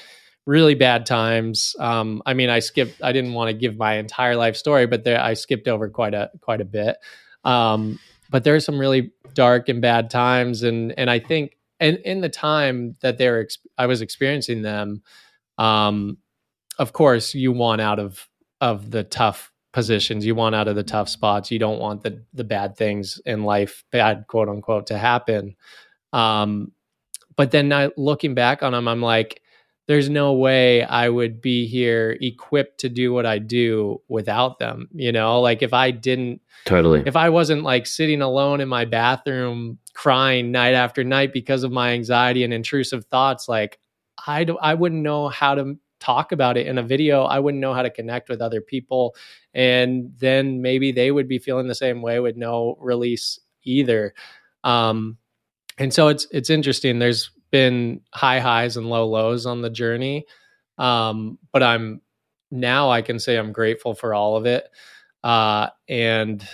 really bad times. Um, I mean, I skipped. I didn't want to give my entire life story, but there I skipped over quite a quite a bit. Um, but there are some really dark and bad times, and and I think and in the time that they were I was experiencing them, um, of course, you want out of of the tough positions. You want out of the tough spots. You don't want the the bad things in life, bad quote unquote, to happen. Um, but then I, looking back on them, I'm like, there's no way I would be here equipped to do what I do without them. You know, like if I didn't totally, if I wasn't like sitting alone in my bathroom crying night after night because of my anxiety and intrusive thoughts, like I don't, I wouldn't know how to talk about it in a video. I wouldn't know how to connect with other people. And then maybe they would be feeling the same way with no release either. Um, and so it's it's interesting. There's been high highs and low lows on the journey. Um, but I'm now I can say I'm grateful for all of it. Uh, and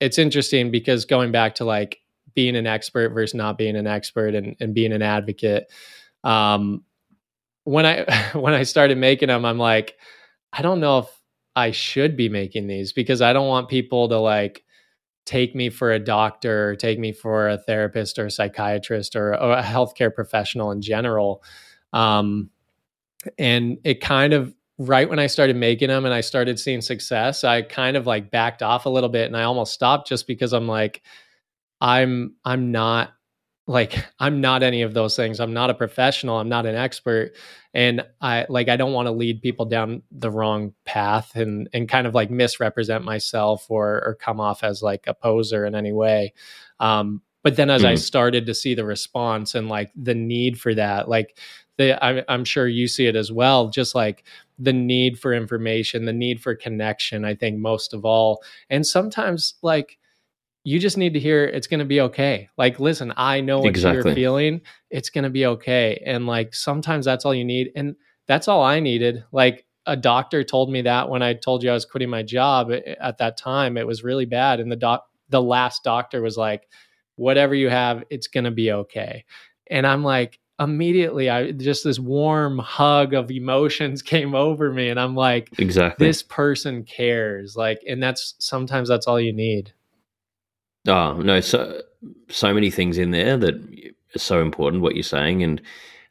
it's interesting because going back to like being an expert versus not being an expert and, and being an advocate. Um, when I when I started making them, I'm like, I don't know if I should be making these because I don't want people to like take me for a doctor, or take me for a therapist or a psychiatrist or, or a healthcare professional in general. Um, and it kind of right when I started making them and I started seeing success, I kind of like backed off a little bit and I almost stopped just because I'm like, I'm I'm not like i'm not any of those things. I'm not a professional. I'm not an expert. And i like i don't want to lead people down the wrong path and and kind of like misrepresent myself or or come off as like a poser in any way. Um but then as mm-hmm. i started to see the response and like the need for that like the I, i'm sure you see it as well just like the need for information the need for connection i think most of all. And sometimes like you just need to hear it's going to be okay. Like, listen, I know what exactly. you're feeling. It's going to be okay. And like, sometimes that's all you need. And that's all I needed. Like, a doctor told me that when I told you I was quitting my job eh, eh, at that time, it was really bad. And the doc, the last doctor was like, whatever you have, it's going to be okay. And I'm like, immediately I just this warm hug of emotions came over me and I'm like exactly this person cares like and that's sometimes that's all you need Oh no, so so many things in there that are so important. What you're saying, and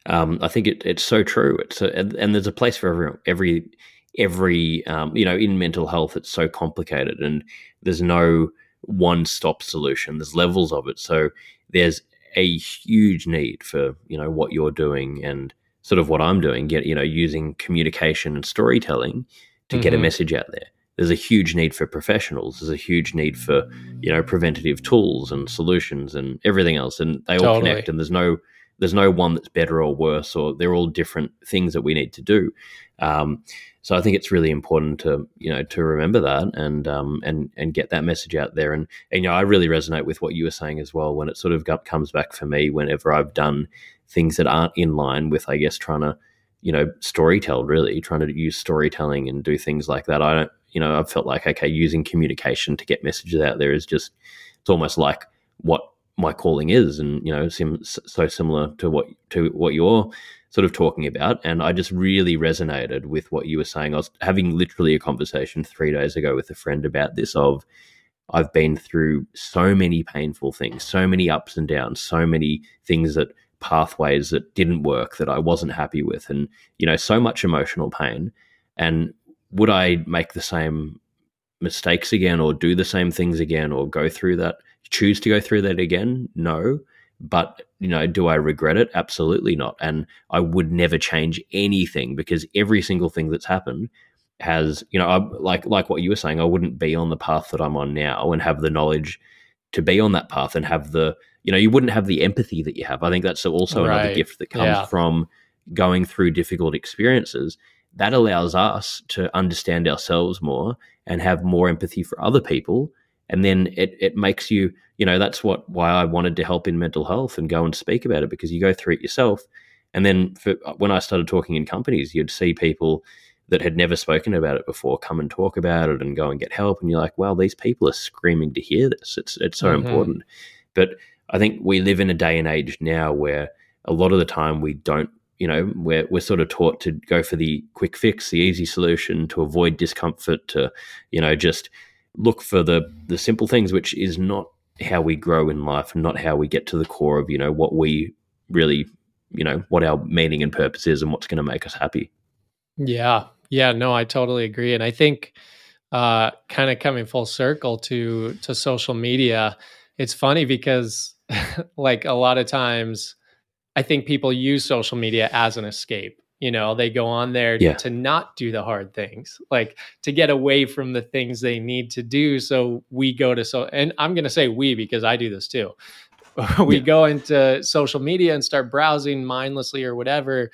um, I think it, it's so true. It's a, and, and, there's a place for every every every um, you know in mental health. It's so complicated, and there's no one stop solution. There's levels of it. So there's a huge need for you know what you're doing and sort of what I'm doing. Get you know using communication and storytelling to mm-hmm. get a mm-hmm. message out there there's a huge need for professionals. There's a huge need for you know preventative tools and solutions and everything else, and they all totally. connect. And there's no there's no one that's better or worse, or they're all different things that we need to do. Um, so I think it's really important to you know to remember that and um, and and get that message out there. And, and you know I really resonate with what you were saying as well. When it sort of comes back for me whenever I've done things that aren't in line with I guess trying to you know storytell really trying to use storytelling and do things like that. I don't you know, I've felt like, okay, using communication to get messages out there is just, it's almost like what my calling is. And, you know, seems so similar to what, to what you're sort of talking about. And I just really resonated with what you were saying. I was having literally a conversation three days ago with a friend about this of, I've been through so many painful things, so many ups and downs, so many things that pathways that didn't work that I wasn't happy with, and you know, so much emotional pain. And would I make the same mistakes again or do the same things again or go through that choose to go through that again? No. But you know do i regret it? Absolutely not. And i would never change anything because every single thing that's happened has you know I, like like what you were saying i wouldn't be on the path that i'm on now and have the knowledge to be on that path and have the you know you wouldn't have the empathy that you have. I think that's also right. another gift that comes yeah. from going through difficult experiences that allows us to understand ourselves more and have more empathy for other people and then it, it makes you you know that's what why i wanted to help in mental health and go and speak about it because you go through it yourself and then for, when i started talking in companies you'd see people that had never spoken about it before come and talk about it and go and get help. And you're like, well, these people are screaming to hear this. It's it's so mm-hmm. important. But I think we live in a day and age now where a lot of the time we don't, you know, we're we're sort of taught to go for the quick fix, the easy solution, to avoid discomfort, to, you know, just look for the the simple things, which is not how we grow in life and not how we get to the core of, you know, what we really, you know, what our meaning and purpose is and what's going to make us happy. Yeah. Yeah, no, I totally agree. And I think uh kind of coming full circle to to social media, it's funny because like a lot of times I think people use social media as an escape. You know, they go on there yeah. to not do the hard things, like to get away from the things they need to do. So we go to so, and I'm going to say we because I do this too. we yeah. go into social media and start browsing mindlessly or whatever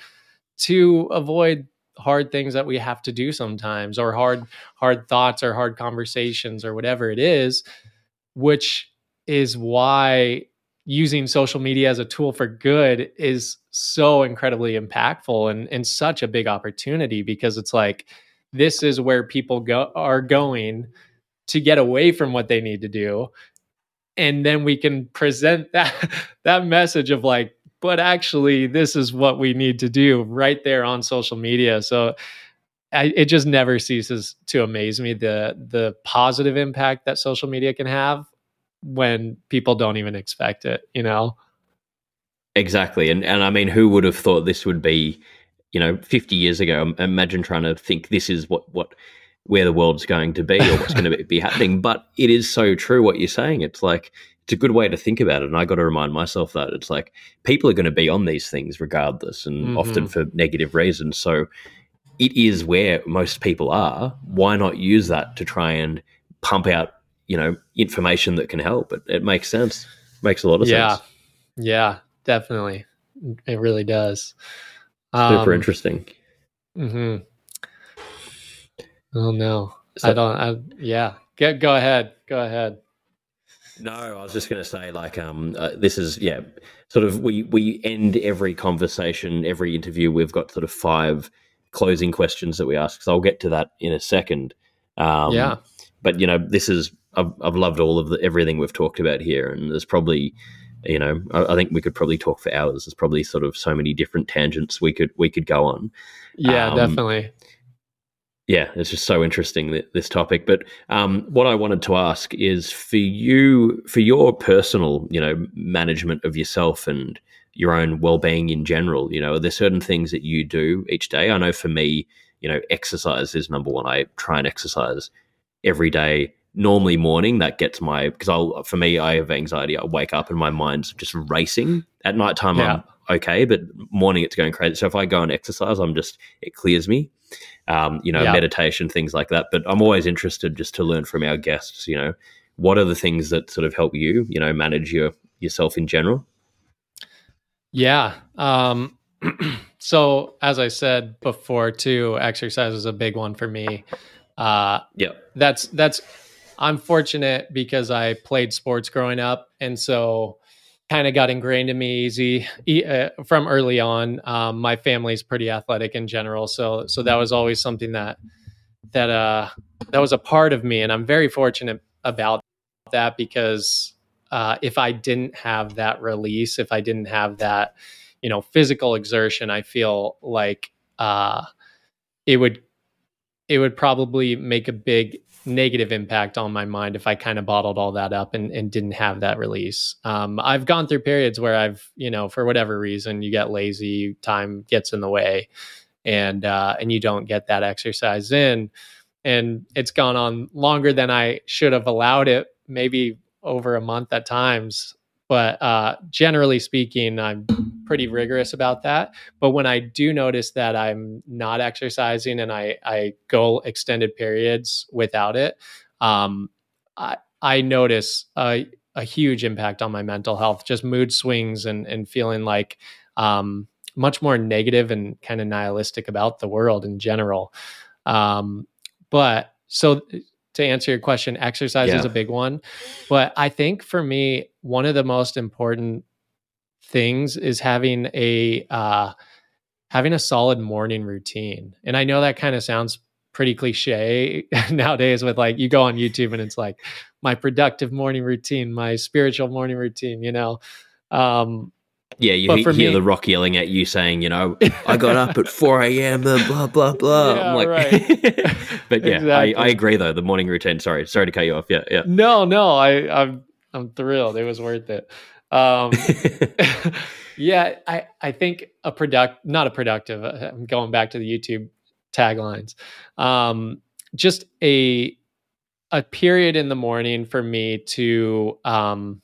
to avoid hard things that we have to do sometimes or hard hard thoughts or hard conversations or whatever it is which is why using social media as a tool for good is so incredibly impactful and, and such a big opportunity because it's like this is where people go are going to get away from what they need to do. And then we can present that that message of like but actually this is what we need to do right there on social media. So I, it just never ceases to amaze me the the positive impact that social media can have when people don't even expect it, you know? Exactly. And and I mean, who would have thought this would be, you know, 50 years ago? Imagine trying to think this is what what where the world's going to be or what's going to be happening. But it is so true what you're saying. It's like it's a good way to think about it. And I got to remind myself that it's like people are going to be on these things regardless, and mm-hmm. often for negative reasons. So it is where most people are. Why not use that to try and pump out you know information that can help. It, it makes sense. Makes a lot of yeah. sense. Yeah, definitely. It really does. Super um, interesting. Hmm. Oh no, so, I don't. I, yeah. Get go ahead. Go ahead. No, I was just going to say, like, um, uh, this is yeah, sort of we we end every conversation, every interview. We've got sort of five closing questions that we ask. So I'll get to that in a second. Um, yeah. But you know, this is I've, I've loved all of the, everything we've talked about here, and there's probably, you know, I, I, think we could probably talk for hours. There's probably sort of so many different tangents we could we could go on. Yeah, um, definitely. Yeah, it's just so interesting this topic. But um, what I wanted to ask is for you, for your personal, you know, management of yourself and your own well-being in general. You know, are there certain things that you do each day? I know for me, you know, exercise is number one. I try and exercise every day normally morning that gets my because I'll for me I have anxiety. I wake up and my mind's just racing. At night time yeah. I'm okay, but morning it's going crazy. So if I go and exercise, I'm just it clears me. Um, you know, yeah. meditation, things like that. But I'm always interested just to learn from our guests. You know, what are the things that sort of help you? You know, manage your yourself in general. Yeah. Um, so as I said before, too, exercise is a big one for me. Uh, yeah, that's that's I'm fortunate because I played sports growing up, and so kind of got ingrained in me easy uh, from early on. Um, my family's pretty athletic in general, so so that was always something that that uh that was a part of me, and I'm very fortunate about that because uh, if I didn't have that release, if I didn't have that, you know, physical exertion, I feel like uh, it would it would probably make a big negative impact on my mind if I kind of bottled all that up and, and didn't have that release. Um, I've gone through periods where I've, you know, for whatever reason, you get lazy, time gets in the way, and uh, and you don't get that exercise in, and it's gone on longer than I should have allowed it, maybe over a month at times. But uh, generally speaking, I'm pretty rigorous about that. But when I do notice that I'm not exercising and I, I go extended periods without it, um, I, I notice a, a huge impact on my mental health, just mood swings and, and feeling like um, much more negative and kind of nihilistic about the world in general. Um, but so to answer your question, exercise yeah. is a big one. But I think for me, one of the most important things is having a uh, having a solid morning routine. And I know that kind of sounds pretty cliche nowadays with like you go on YouTube and it's like my productive morning routine, my spiritual morning routine, you know. Um yeah, you hear, me, the rock yelling at you saying, you know, I got up at 4 a.m., blah, blah, blah. Yeah, I'm like, right. but yeah, exactly. I, I, agree though. The morning routine. Sorry, sorry to cut you off. Yeah, yeah. No, no, I, I'm, I'm thrilled. It was worth it. Um, yeah, I, I think a product, not a productive, uh, I'm going back to the YouTube taglines. Um, just a, a period in the morning for me to, um,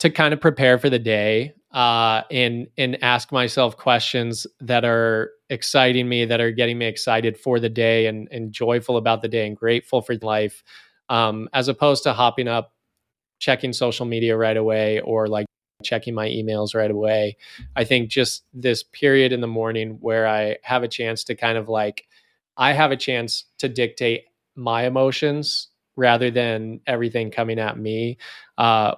to kind of prepare for the day uh, and and ask myself questions that are exciting me, that are getting me excited for the day and and joyful about the day and grateful for life, um, as opposed to hopping up, checking social media right away or like checking my emails right away. I think just this period in the morning where I have a chance to kind of like I have a chance to dictate my emotions rather than everything coming at me. Uh,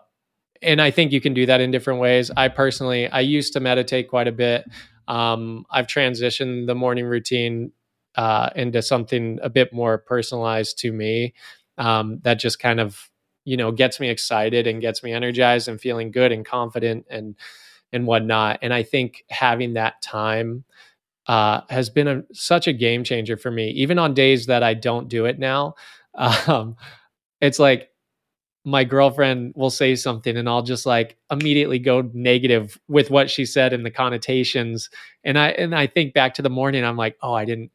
and I think you can do that in different ways. I personally, I used to meditate quite a bit. Um, I've transitioned the morning routine uh, into something a bit more personalized to me. Um, that just kind of, you know, gets me excited and gets me energized and feeling good and confident and and whatnot. And I think having that time uh, has been a, such a game changer for me. Even on days that I don't do it now, um, it's like my girlfriend will say something and I'll just like immediately go negative with what she said and the connotations. And I and I think back to the morning, I'm like, oh, I didn't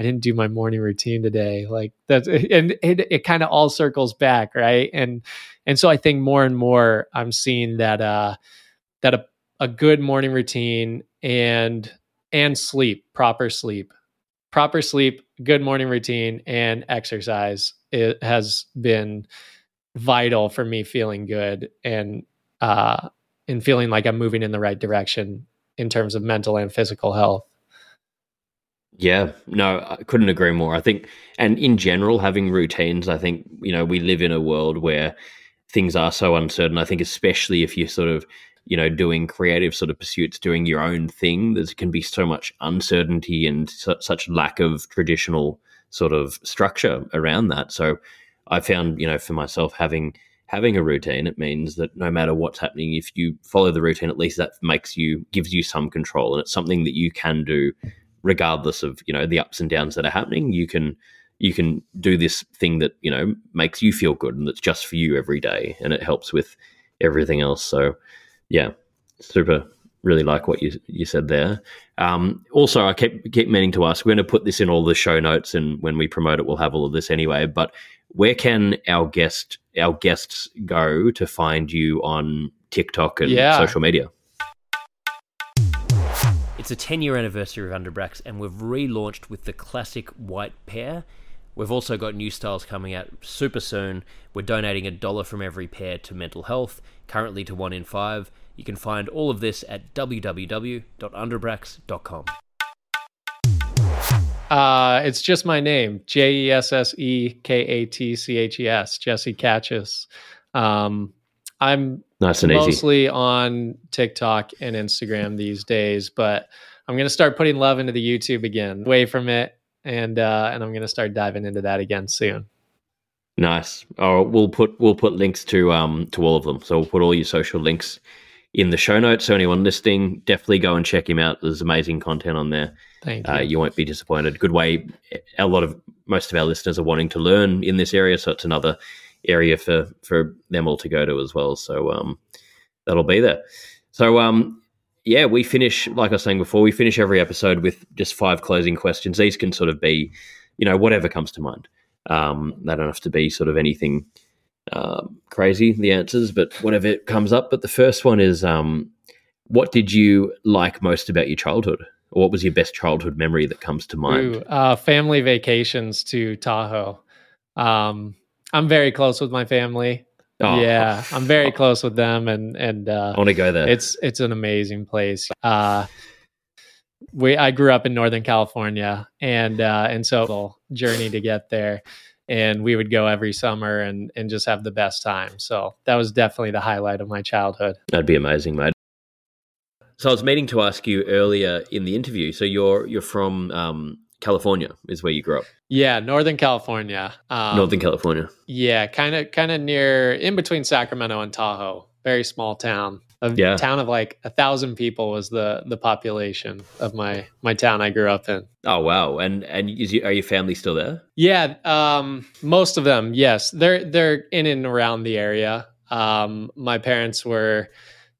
I didn't do my morning routine today. Like that's and it, it kind of all circles back, right? And and so I think more and more I'm seeing that uh that a, a good morning routine and and sleep, proper sleep, proper sleep, good morning routine, and exercise it has been vital for me feeling good and uh and feeling like I'm moving in the right direction in terms of mental and physical health. Yeah, no, I couldn't agree more. I think, and in general, having routines, I think, you know, we live in a world where things are so uncertain. I think, especially if you're sort of, you know, doing creative sort of pursuits, doing your own thing, there can be so much uncertainty and su- such lack of traditional sort of structure around that. So, I found, you know, for myself having having a routine, it means that no matter what's happening, if you follow the routine, at least that makes you gives you some control, and it's something that you can do regardless of you know the ups and downs that are happening. You can you can do this thing that you know makes you feel good and that's just for you every day, and it helps with everything else. So, yeah, super really like what you you said there. Um, also, I keep keep meaning to ask. We're going to put this in all the show notes, and when we promote it, we'll have all of this anyway. But where can our guest our guests go to find you on TikTok and yeah. social media? It's a 10 year anniversary of Underbrax, and we've relaunched with the classic white pair. We've also got new styles coming out super soon. We're donating a dollar from every pair to mental health, currently to one in five. You can find all of this at www.underbrax.com. Uh, it's just my name, J E S S E K A T C H E S, Jesse Katches. Um, I'm nice and mostly easy. on TikTok and Instagram these days, but I'm gonna start putting love into the YouTube again, away from it, and uh, and I'm gonna start diving into that again soon. Nice. All right, we'll put we'll put links to um to all of them. So we'll put all your social links in the show notes. So anyone listening, definitely go and check him out. There's amazing content on there. Thank uh, you. Uh, you won't be disappointed. Good way. A lot of most of our listeners are wanting to learn in this area, so it's another area for for them all to go to as well. So um, that'll be there. So um, yeah, we finish like I was saying before. We finish every episode with just five closing questions. These can sort of be, you know, whatever comes to mind. Um, they don't have to be sort of anything um, crazy, the answers, but whatever comes up. But the first one is um, what did you like most about your childhood? Or what was your best childhood memory that comes to mind? Ooh, uh, family vacations to Tahoe. Um, I'm very close with my family. Oh. Yeah, I'm very oh. close with them, and and uh, I want to go there. It's it's an amazing place. Uh, we I grew up in Northern California, and uh, and so journey to get there and we would go every summer and and just have the best time. So that was definitely the highlight of my childhood. That'd be amazing, mate. So I was meaning to ask you earlier in the interview. So you're you're from um, California, is where you grew up. Yeah, Northern California. Um, Northern California. Yeah, kind of kind of near in between Sacramento and Tahoe. Very small town. A yeah. town of like a thousand people was the the population of my my town I grew up in. Oh wow! And and is you, are your family still there? Yeah, um, most of them. Yes, they're they're in and around the area. Um, my parents were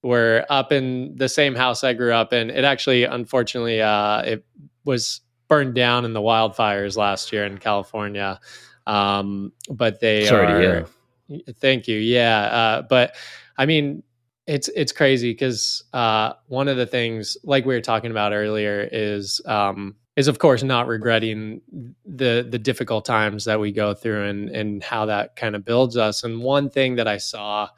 were up in the same house I grew up in. It actually, unfortunately, uh, it was burned down in the wildfires last year in California. Um, but they Sorry are. Thank you. Yeah, uh, but I mean, it's it's crazy because uh, one of the things, like we were talking about earlier, is um, is of course not regretting the the difficult times that we go through and and how that kind of builds us. And one thing that I saw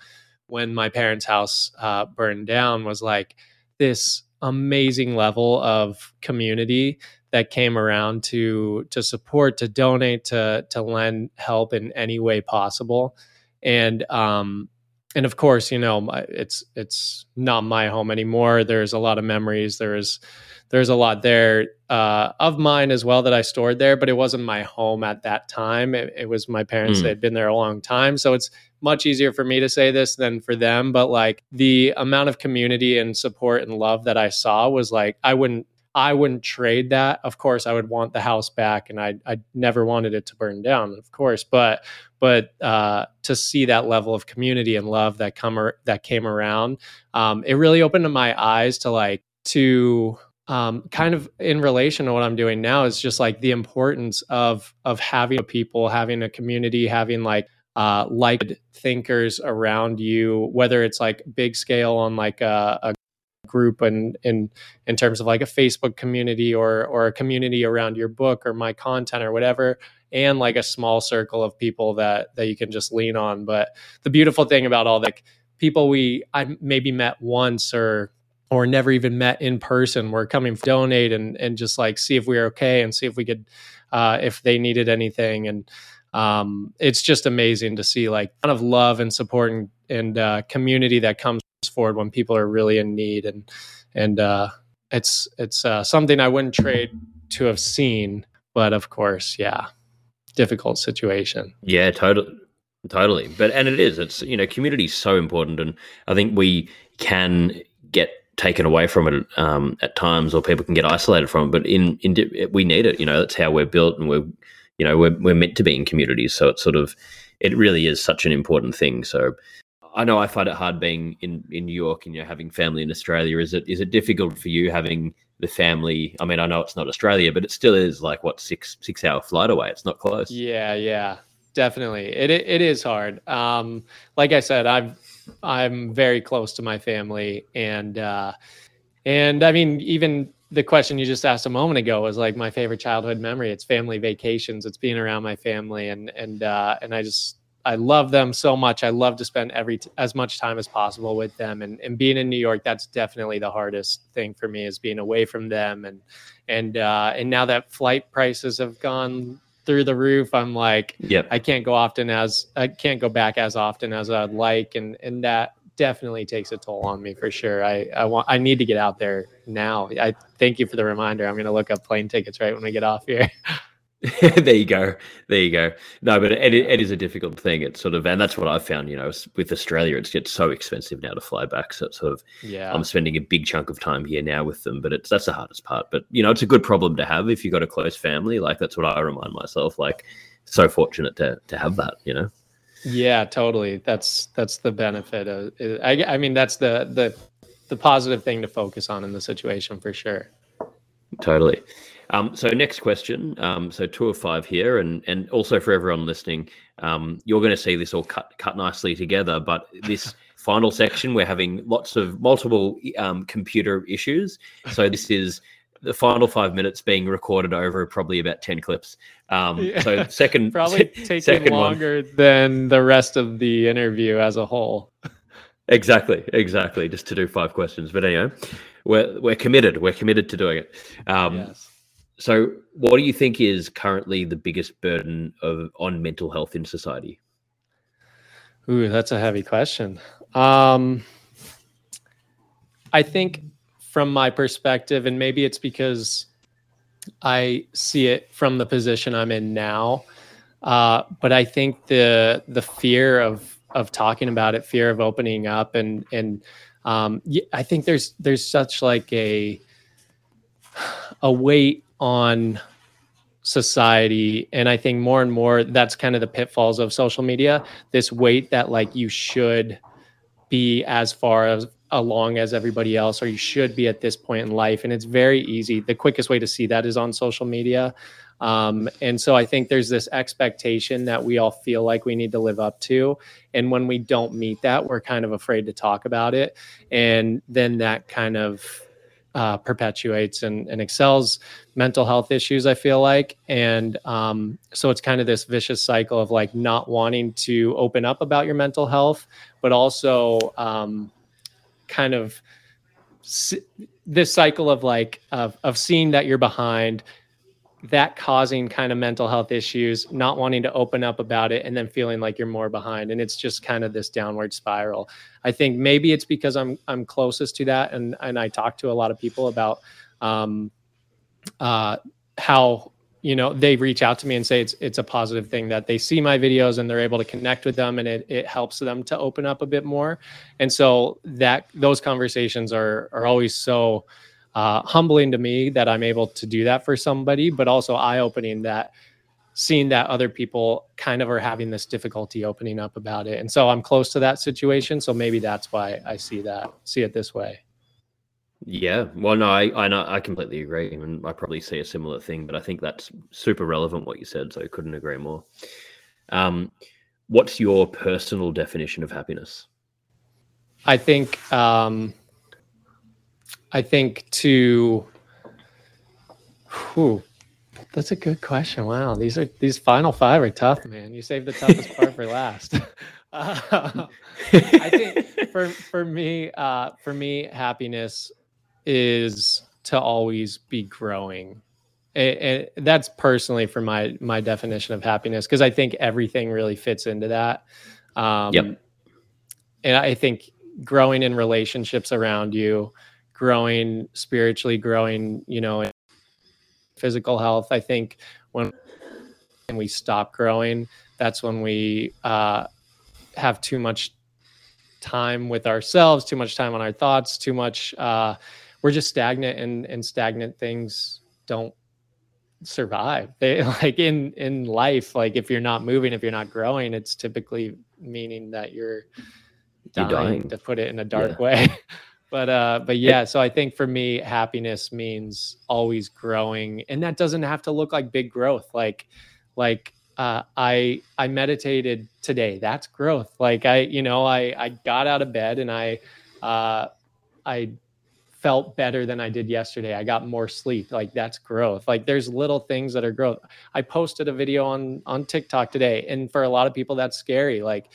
when my parents' house uh, burned down was like this amazing level of community that came around to to support, to donate, to to lend help in any way possible, and um, and of course, you know, it's it's not my home anymore. There's a lot of memories. There's there's a lot there uh, of mine as well that I stored there, but it wasn't my home at that time. It, it was my parents mm. that had been there a long time, so it's much easier for me to say this than for them. But like the amount of community and support and love that I saw was like I wouldn't I wouldn't trade that. Of course, I would want the house back, and I I never wanted it to burn down, of course. But but uh, to see that level of community and love that come ar- that came around, um, it really opened my eyes to like to um, kind of in relation to what I'm doing now is just like the importance of of having people, having a community, having like uh, like thinkers around you, whether it's like big scale on like a, a group and in in terms of like a Facebook community or or a community around your book or my content or whatever and like a small circle of people that that you can just lean on. But the beautiful thing about all the people we I maybe met once or or never even met in person were coming to donate and and just like see if we are okay and see if we could uh, if they needed anything. And um, it's just amazing to see like kind of love and support and, and uh, community that comes forward when people are really in need and and uh, it's it's uh, something I wouldn't trade to have seen, but of course, yeah, difficult situation. Yeah, totally, totally. But and it is. It's you know, community is so important, and I think we can get taken away from it um, at times, or people can get isolated from it. But in in we need it. You know, that's how we're built, and we're you know we're we're meant to be in communities. So it's sort of it really is such an important thing. So I know I find it hard being in, in New York and you're having family in Australia. Is it is it difficult for you having the family? I mean, I know it's not Australia, but it still is like what six six hour flight away. It's not close. Yeah, yeah, definitely. It it, it is hard. Um, like I said, I'm I'm very close to my family, and uh, and I mean, even the question you just asked a moment ago was like my favorite childhood memory. It's family vacations. It's being around my family, and and uh, and I just I love them so much. I love to spend every t- as much time as possible with them. And, and being in New York, that's definitely the hardest thing for me is being away from them. And and uh, and now that flight prices have gone through the roof, I'm like, yep. I can't go often as I can't go back as often as I'd like. And and that definitely takes a toll on me for sure. I I want I need to get out there now. I thank you for the reminder. I'm going to look up plane tickets right when we get off here. there you go. There you go. No, but it, it is a difficult thing. It's sort of, and that's what I've found. You know, with Australia, it's gets so expensive now to fly back. So it's sort of, yeah, I'm spending a big chunk of time here now with them. But it's that's the hardest part. But you know, it's a good problem to have if you've got a close family. Like that's what I remind myself. Like, so fortunate to to have that. You know. Yeah, totally. That's that's the benefit of. Uh, I I mean, that's the the the positive thing to focus on in the situation for sure. Totally. Um, so next question. Um, so two of five here, and and also for everyone listening, um, you're going to see this all cut cut nicely together. But this final section, we're having lots of multiple um, computer issues. So this is the final five minutes being recorded over probably about ten clips. Um, yeah. So second, probably taking longer one. than the rest of the interview as a whole. Exactly, exactly. Just to do five questions, but anyway, we're we're committed. We're committed to doing it. Um, yes. So, what do you think is currently the biggest burden of on mental health in society? Ooh, that's a heavy question. Um, I think from my perspective, and maybe it's because I see it from the position I'm in now. Uh, but I think the the fear of of talking about it, fear of opening up, and and um, I think there's there's such like a a weight on society. And i think more and more that's kind of the pitfalls of social media this weight that like you should be as far as along as everybody else or you should be at this point in life. And it's very easy. The quickest way to see that is on social media. Um, and so i think there's this expectation that we all feel like we need to live up to. And when we don't meet that we're kind of afraid to talk about it. And then that kind of uh, perpetuates and, and, excels mental health issues i feel like. And um, so it's kind of this vicious cycle of like not wanting to open up about your mental health but also um, kind of this cycle of like of, of seeing that you're behind that causing kind of mental health issues, not wanting to open up about it, and then feeling like you're more behind. And it's just kind of this downward spiral. I think maybe it's because I'm I'm closest to that, and and I talk to a lot of people about um, uh, how you know they reach out to me and say it's it's a positive thing that they see my videos and they're able to connect with them and it, it helps them to open up a bit more and so that those conversations are are always so uh, humbling to me that I'm able to do that for somebody, but also eye opening that seeing that other people kind of are having this difficulty opening up about it. And so I'm close to that situation. So maybe that's why I see that, see it this way. Yeah, well, no, I I, know, I completely agree, and I probably see a similar thing. But I think that's super relevant what you said, so I couldn't agree more. Um, what's your personal definition of happiness? I think um, I think to whew, that's a good question. Wow, these are these final five are tough, man. You saved the toughest part for last. Uh, I think for for me, uh, for me, happiness is to always be growing. And that's personally for my my definition of happiness because I think everything really fits into that. Um, yep. And I think growing in relationships around you, growing spiritually, growing, you know, physical health. I think when we stop growing, that's when we uh, have too much time with ourselves, too much time on our thoughts, too much. Uh, we're just stagnant, and and stagnant things don't survive. They like in in life, like if you're not moving, if you're not growing, it's typically meaning that you're dying, you're dying. to put it in a dark yeah. way. but uh but yeah so i think for me happiness means always growing and that doesn't have to look like big growth like like uh i i meditated today that's growth like i you know i i got out of bed and i uh i felt better than i did yesterday i got more sleep like that's growth like there's little things that are growth. I posted a video on on tiktok today and for a lot of people that's scary like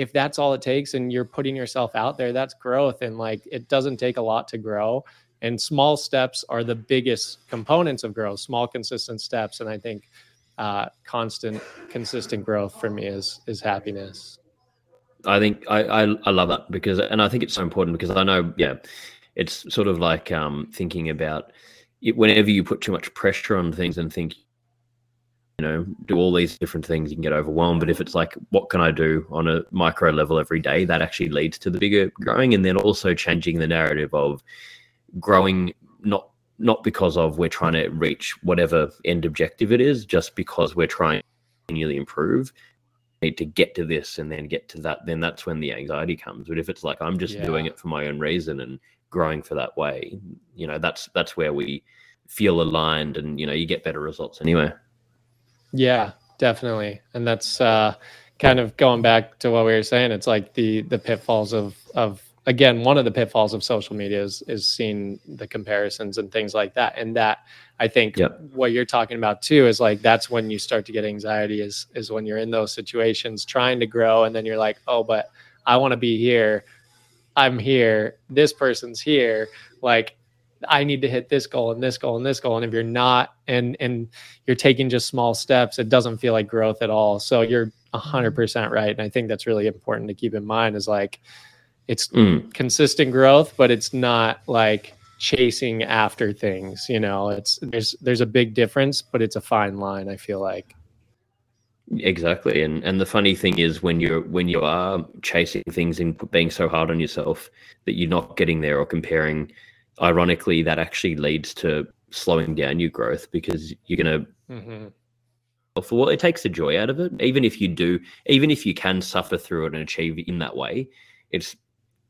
if that's all it takes and you're putting yourself out there, that's growth. And like it doesn't take a lot to grow. And small steps are the biggest components of growth, small, consistent steps. And I think uh, constant, consistent growth for me is is happiness. I think I, I, I love that because, and I think it's so important because I know, yeah, it's sort of like um, thinking about it, whenever you put too much pressure on things and think you know do all these different things you can get overwhelmed. But if it's like what can i do on a micro level every day? That actually leads to the bigger growing and then also changing the narrative of growing not not because of we're trying to reach whatever end objective it is just because we're trying to continually improve. Need to get to this and then get to that then that's when the anxiety comes. But if it's like i'm just yeah. doing it for my own reason and growing for that way you know that's that's where we feel aligned and you know you get better results anyway yeah, definitely. And that's uh, kind of going back to what we were saying. It's like the the pitfalls of of again one of the pitfalls of social media is is seeing the comparisons and things like that. And that I think yep. what you're talking about too is like that's when you start to get anxiety is is when you're in those situations trying to grow and then you're like, oh, but I want to be here. I'm here. This person's here. Like I need to hit this goal and this goal and this goal. And if you're not and and you're taking just small steps, it doesn't feel like growth at all. So you're hundred percent right. And I think that's really important to keep in mind is like it's mm. consistent growth, but it's not like chasing after things you know it's there's there's a big difference but it's a fine line i feel like exactly and and the funny thing is when you're when you are chasing things and being so hard on yourself that you're not getting there or comparing ironically that actually leads to slowing down your growth because you're going to mm-hmm. well it takes the joy out of it even if you do even if you can suffer through it and achieve it in that way it's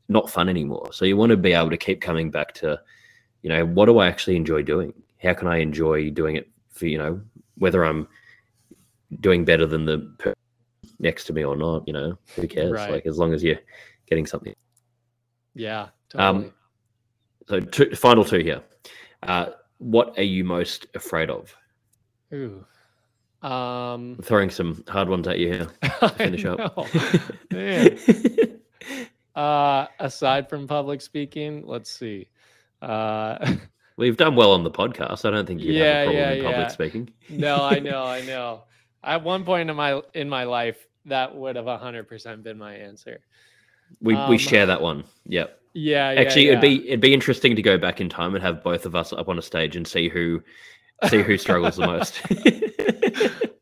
not fun anymore so you want to be able to keep coming back to you know, what do I actually enjoy doing? How can I enjoy doing it for, you know, whether I'm doing better than the person next to me or not, you know, who cares? Right. Like as long as you're getting something. Yeah. Totally. Um, so two, final two here. Uh, what are you most afraid of? Ooh. Um, I'm throwing some hard ones at you here. To finish up. Uh, aside from public speaking, let's see. Uh, We've done well on the podcast. I don't think you yeah, have a problem yeah, in public yeah. speaking. no, I know, I know. At one point in my in my life, that would have hundred percent been my answer. We um, we share that one. Yep. Yeah. Actually, it'd be it'd be interesting to go back in time and have both of us up on a stage and see who see who struggles the most.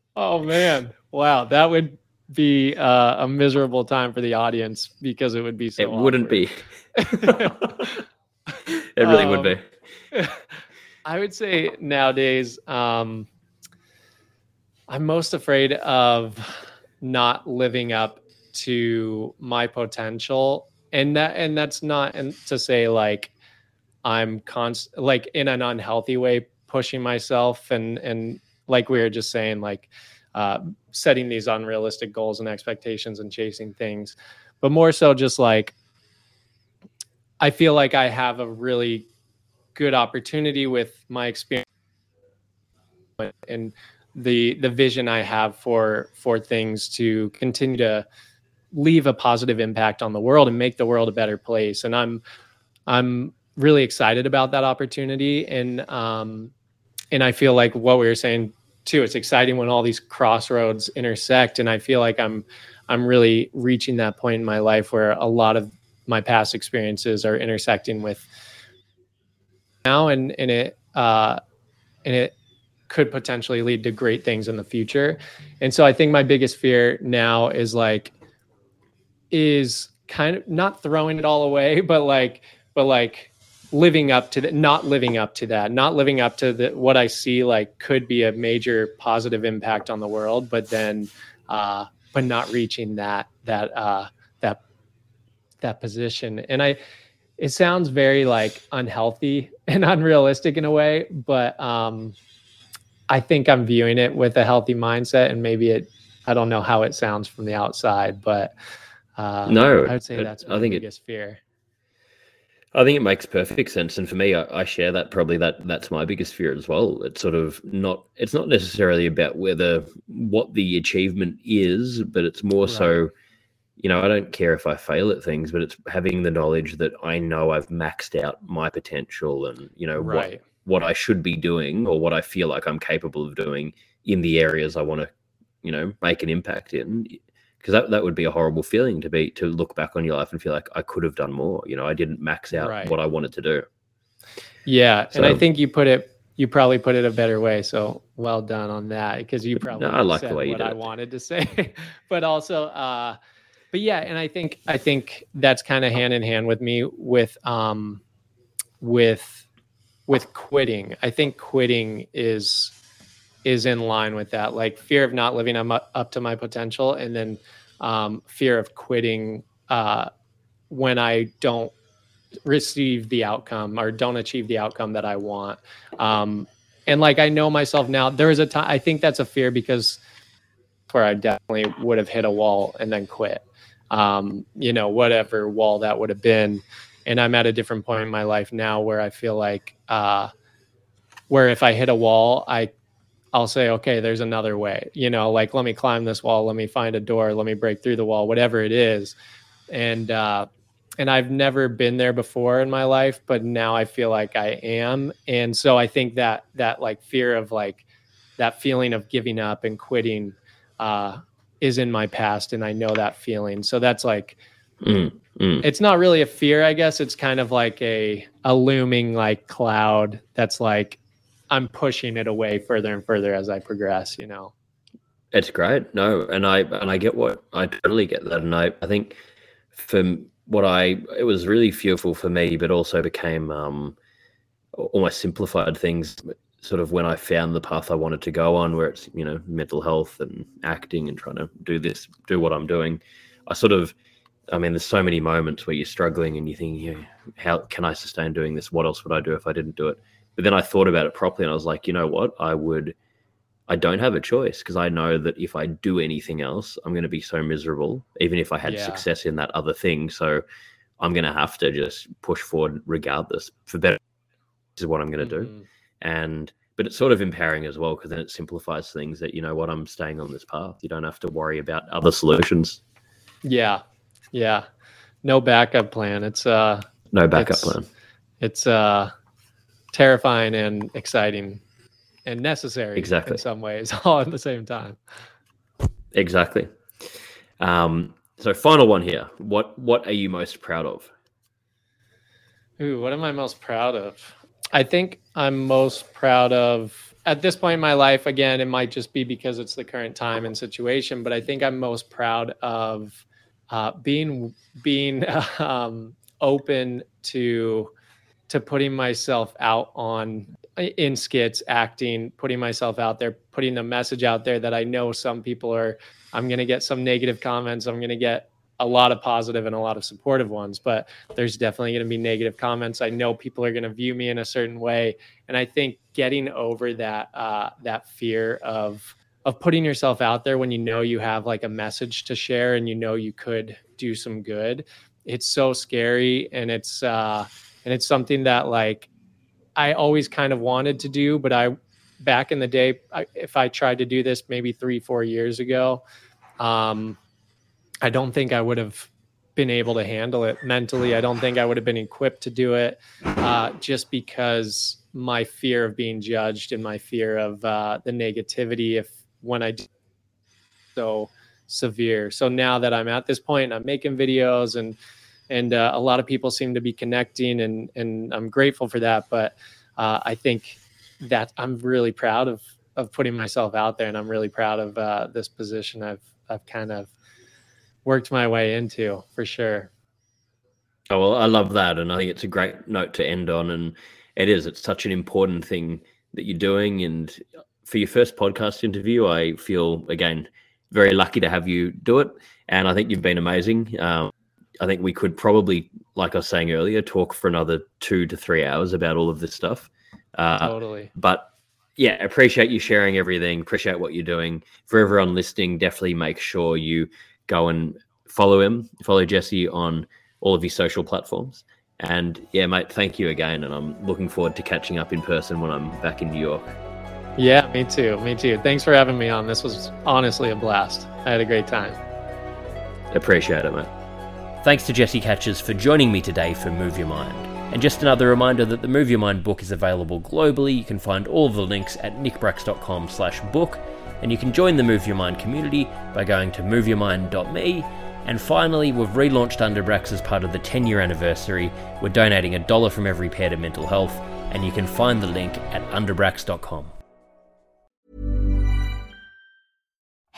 oh man! Wow, that would be uh, a miserable time for the audience because it would be so. It awkward. wouldn't be. it really um, would be. Um, I would say nowadays, um, I'm most afraid of not living up to my potential, and that and that's not to say like I'm const like in an unhealthy way pushing myself and and like we were just saying like uh, setting these unrealistic goals and expectations and chasing things, but more so just like I feel like I have a really good opportunity with my experience and the the vision I have for for things to continue to leave a positive impact on the world and make the world a better place. And I'm I'm really excited about that opportunity. And um, and I feel like what we were saying too, it's exciting when all these crossroads intersect. And I feel like I'm I'm really reaching that point in my life where a lot of my past experiences are intersecting with now and and it uh and it could potentially lead to great things in the future and so i think my biggest fear now is like is kind of not throwing it all away but like but like living up to that not living up to that not living up to the what i see like could be a major positive impact on the world but then uh but not reaching that that uh that that position. And I, it sounds very like unhealthy and unrealistic in a way, but um, I think I'm viewing it with a healthy mindset, and maybe it. I don't know how it sounds from the outside, but uh, no, I would say that's my I think biggest it, fear. I think it makes perfect sense, and for me, I, I, share that. Probably that that's my biggest fear as well. It's sort of not. It's not necessarily about whether what the achievement is, but it's more right. so you know, I don't care if I fail at things, but it's having the knowledge that I know I've maxed out my potential and, you know, right. what what I should be doing or what I feel like I'm capable of doing in the areas I want to, you know, make an impact in. Because that, that would be a horrible feeling to be to look back on your life and feel like I could have done more. You know, I didn't max out right. what I wanted to do. Yeah. So, and I think you put it you probably put it a better way. So well done on that because you probably no, I like the way you what I it. wanted to say. but also uh but yeah, and I think I think that's kind of hand in hand with me with um with with quitting. I think quitting is is in line with that, like fear of not living up, to my potential, and then um, fear of quitting uh, when I don't receive the outcome or don't achieve the outcome that I want. Um, and like I know myself now, there is a time I think that's a fear because where I definitely would have hit a wall and then quit um, you know, whatever wall that would have been. And I'm at a different point in my life now where I feel like, uh, where if I hit a wall, I, I'll say, okay, there's another way, you know, like, let me climb this wall, let me find a door, let me break through the wall, whatever it is. And, uh, and I've never been there before in my life, but now I feel like I am. And so I think that, that like fear of like, that feeling of giving up and quitting, uh, is in my past and I know that feeling. So that's like Mm, mm. It's not really a fear, I guess. It's kind of like a a looming like cloud that's like I'm pushing it away further and further as I progress, you know. It's great. No, and I and I get what I totally get that. And I, I think for what I it was really fearful for me, but also became um almost simplified things sort of when I found the path I wanted to go on, where it's you know mental health and acting and trying to do this, do what I'm doing. I sort of, I mean, there's so many moments where you're struggling and you think, yeah, how can I sustain doing this? What else would I do if I didn't do it? But then I thought about it properly and I was like, you know what? I would, I don't have a choice because I know that if I do anything else, I'm going to be so miserable, even if I had Yeah. success in that other thing. So I'm going to have to just push forward regardless. For better, this is what I'm going to do Mhm. and but it's sort of empowering as well because then it simplifies things that you know what i'm staying on this path you don't have to worry about other solutions Yeah. Yeah. No backup plan. It's uh no backup It's- plan it's uh terrifying and exciting and necessary Exactly. in some ways all at the same time. exactly um so final one here what what are you most proud of Ooh, what am I most proud of? I think I'm most proud of at this point in my life. Again, it might just be because it's the current time and situation, but I think I'm most proud of uh, being being um, open to to putting myself out on in skits, acting, putting myself out there, putting the message out there that I know some people are. I'm going to get some negative comments. I'm going to get a lot of positive and a lot of supportive ones, but there's definitely going to be negative comments. I know people are going to view me in a certain way, and I think getting over that uh, that fear of of putting yourself out there when you know you have like a message to share and you know you could do some good, it's so scary, and it's uh, and it's something that like I always kind of wanted to do, but I back in the day, I, if I tried to do this maybe three four years ago. Um, I don't think I would have been able to handle it mentally. I don't think I would have been equipped to do it uh, just because my fear of being judged and my fear of uh, the negativity if when I do so severe. So now that I'm at this point, I'm making videos and and uh, a lot of people seem to be connecting and and I'm grateful for that. But uh, I think that I'm really proud of of putting myself out there and I'm really proud of uh, this position I've I've kind of worked my way into for sure. oh well i love that and i think it's a great note to end on and it is it's such an important thing that you're doing and for your first podcast interview i feel again very lucky to have you do it and i think you've been amazing um, i think we could probably like i was saying earlier talk for another two to three hours about all of this stuff uh, totally. but yeah, appreciate you sharing everything. Appreciate what you're doing. For everyone listening, definitely make sure you go and follow him, follow Jesse on all of his social platforms. And yeah, mate, thank you again. And I'm looking forward to catching up in person when I'm back in New York. Yeah, me too. Me too. Thanks for having me on. This was honestly a blast. I had a great time. Appreciate it, mate. Thanks to Jesse Katches for joining me today for Move Your Mind. And just another reminder that the Move Your Mind book is available globally. You can find all of the links at nickbracks.com slash book. And you can join the Move Your Mind community by going to moveyourmind.me. And finally, we've relaunched Underbrax as part of the 10 year anniversary. We're donating a dollar from every pair to mental health. And you can find the link at underbrax.com.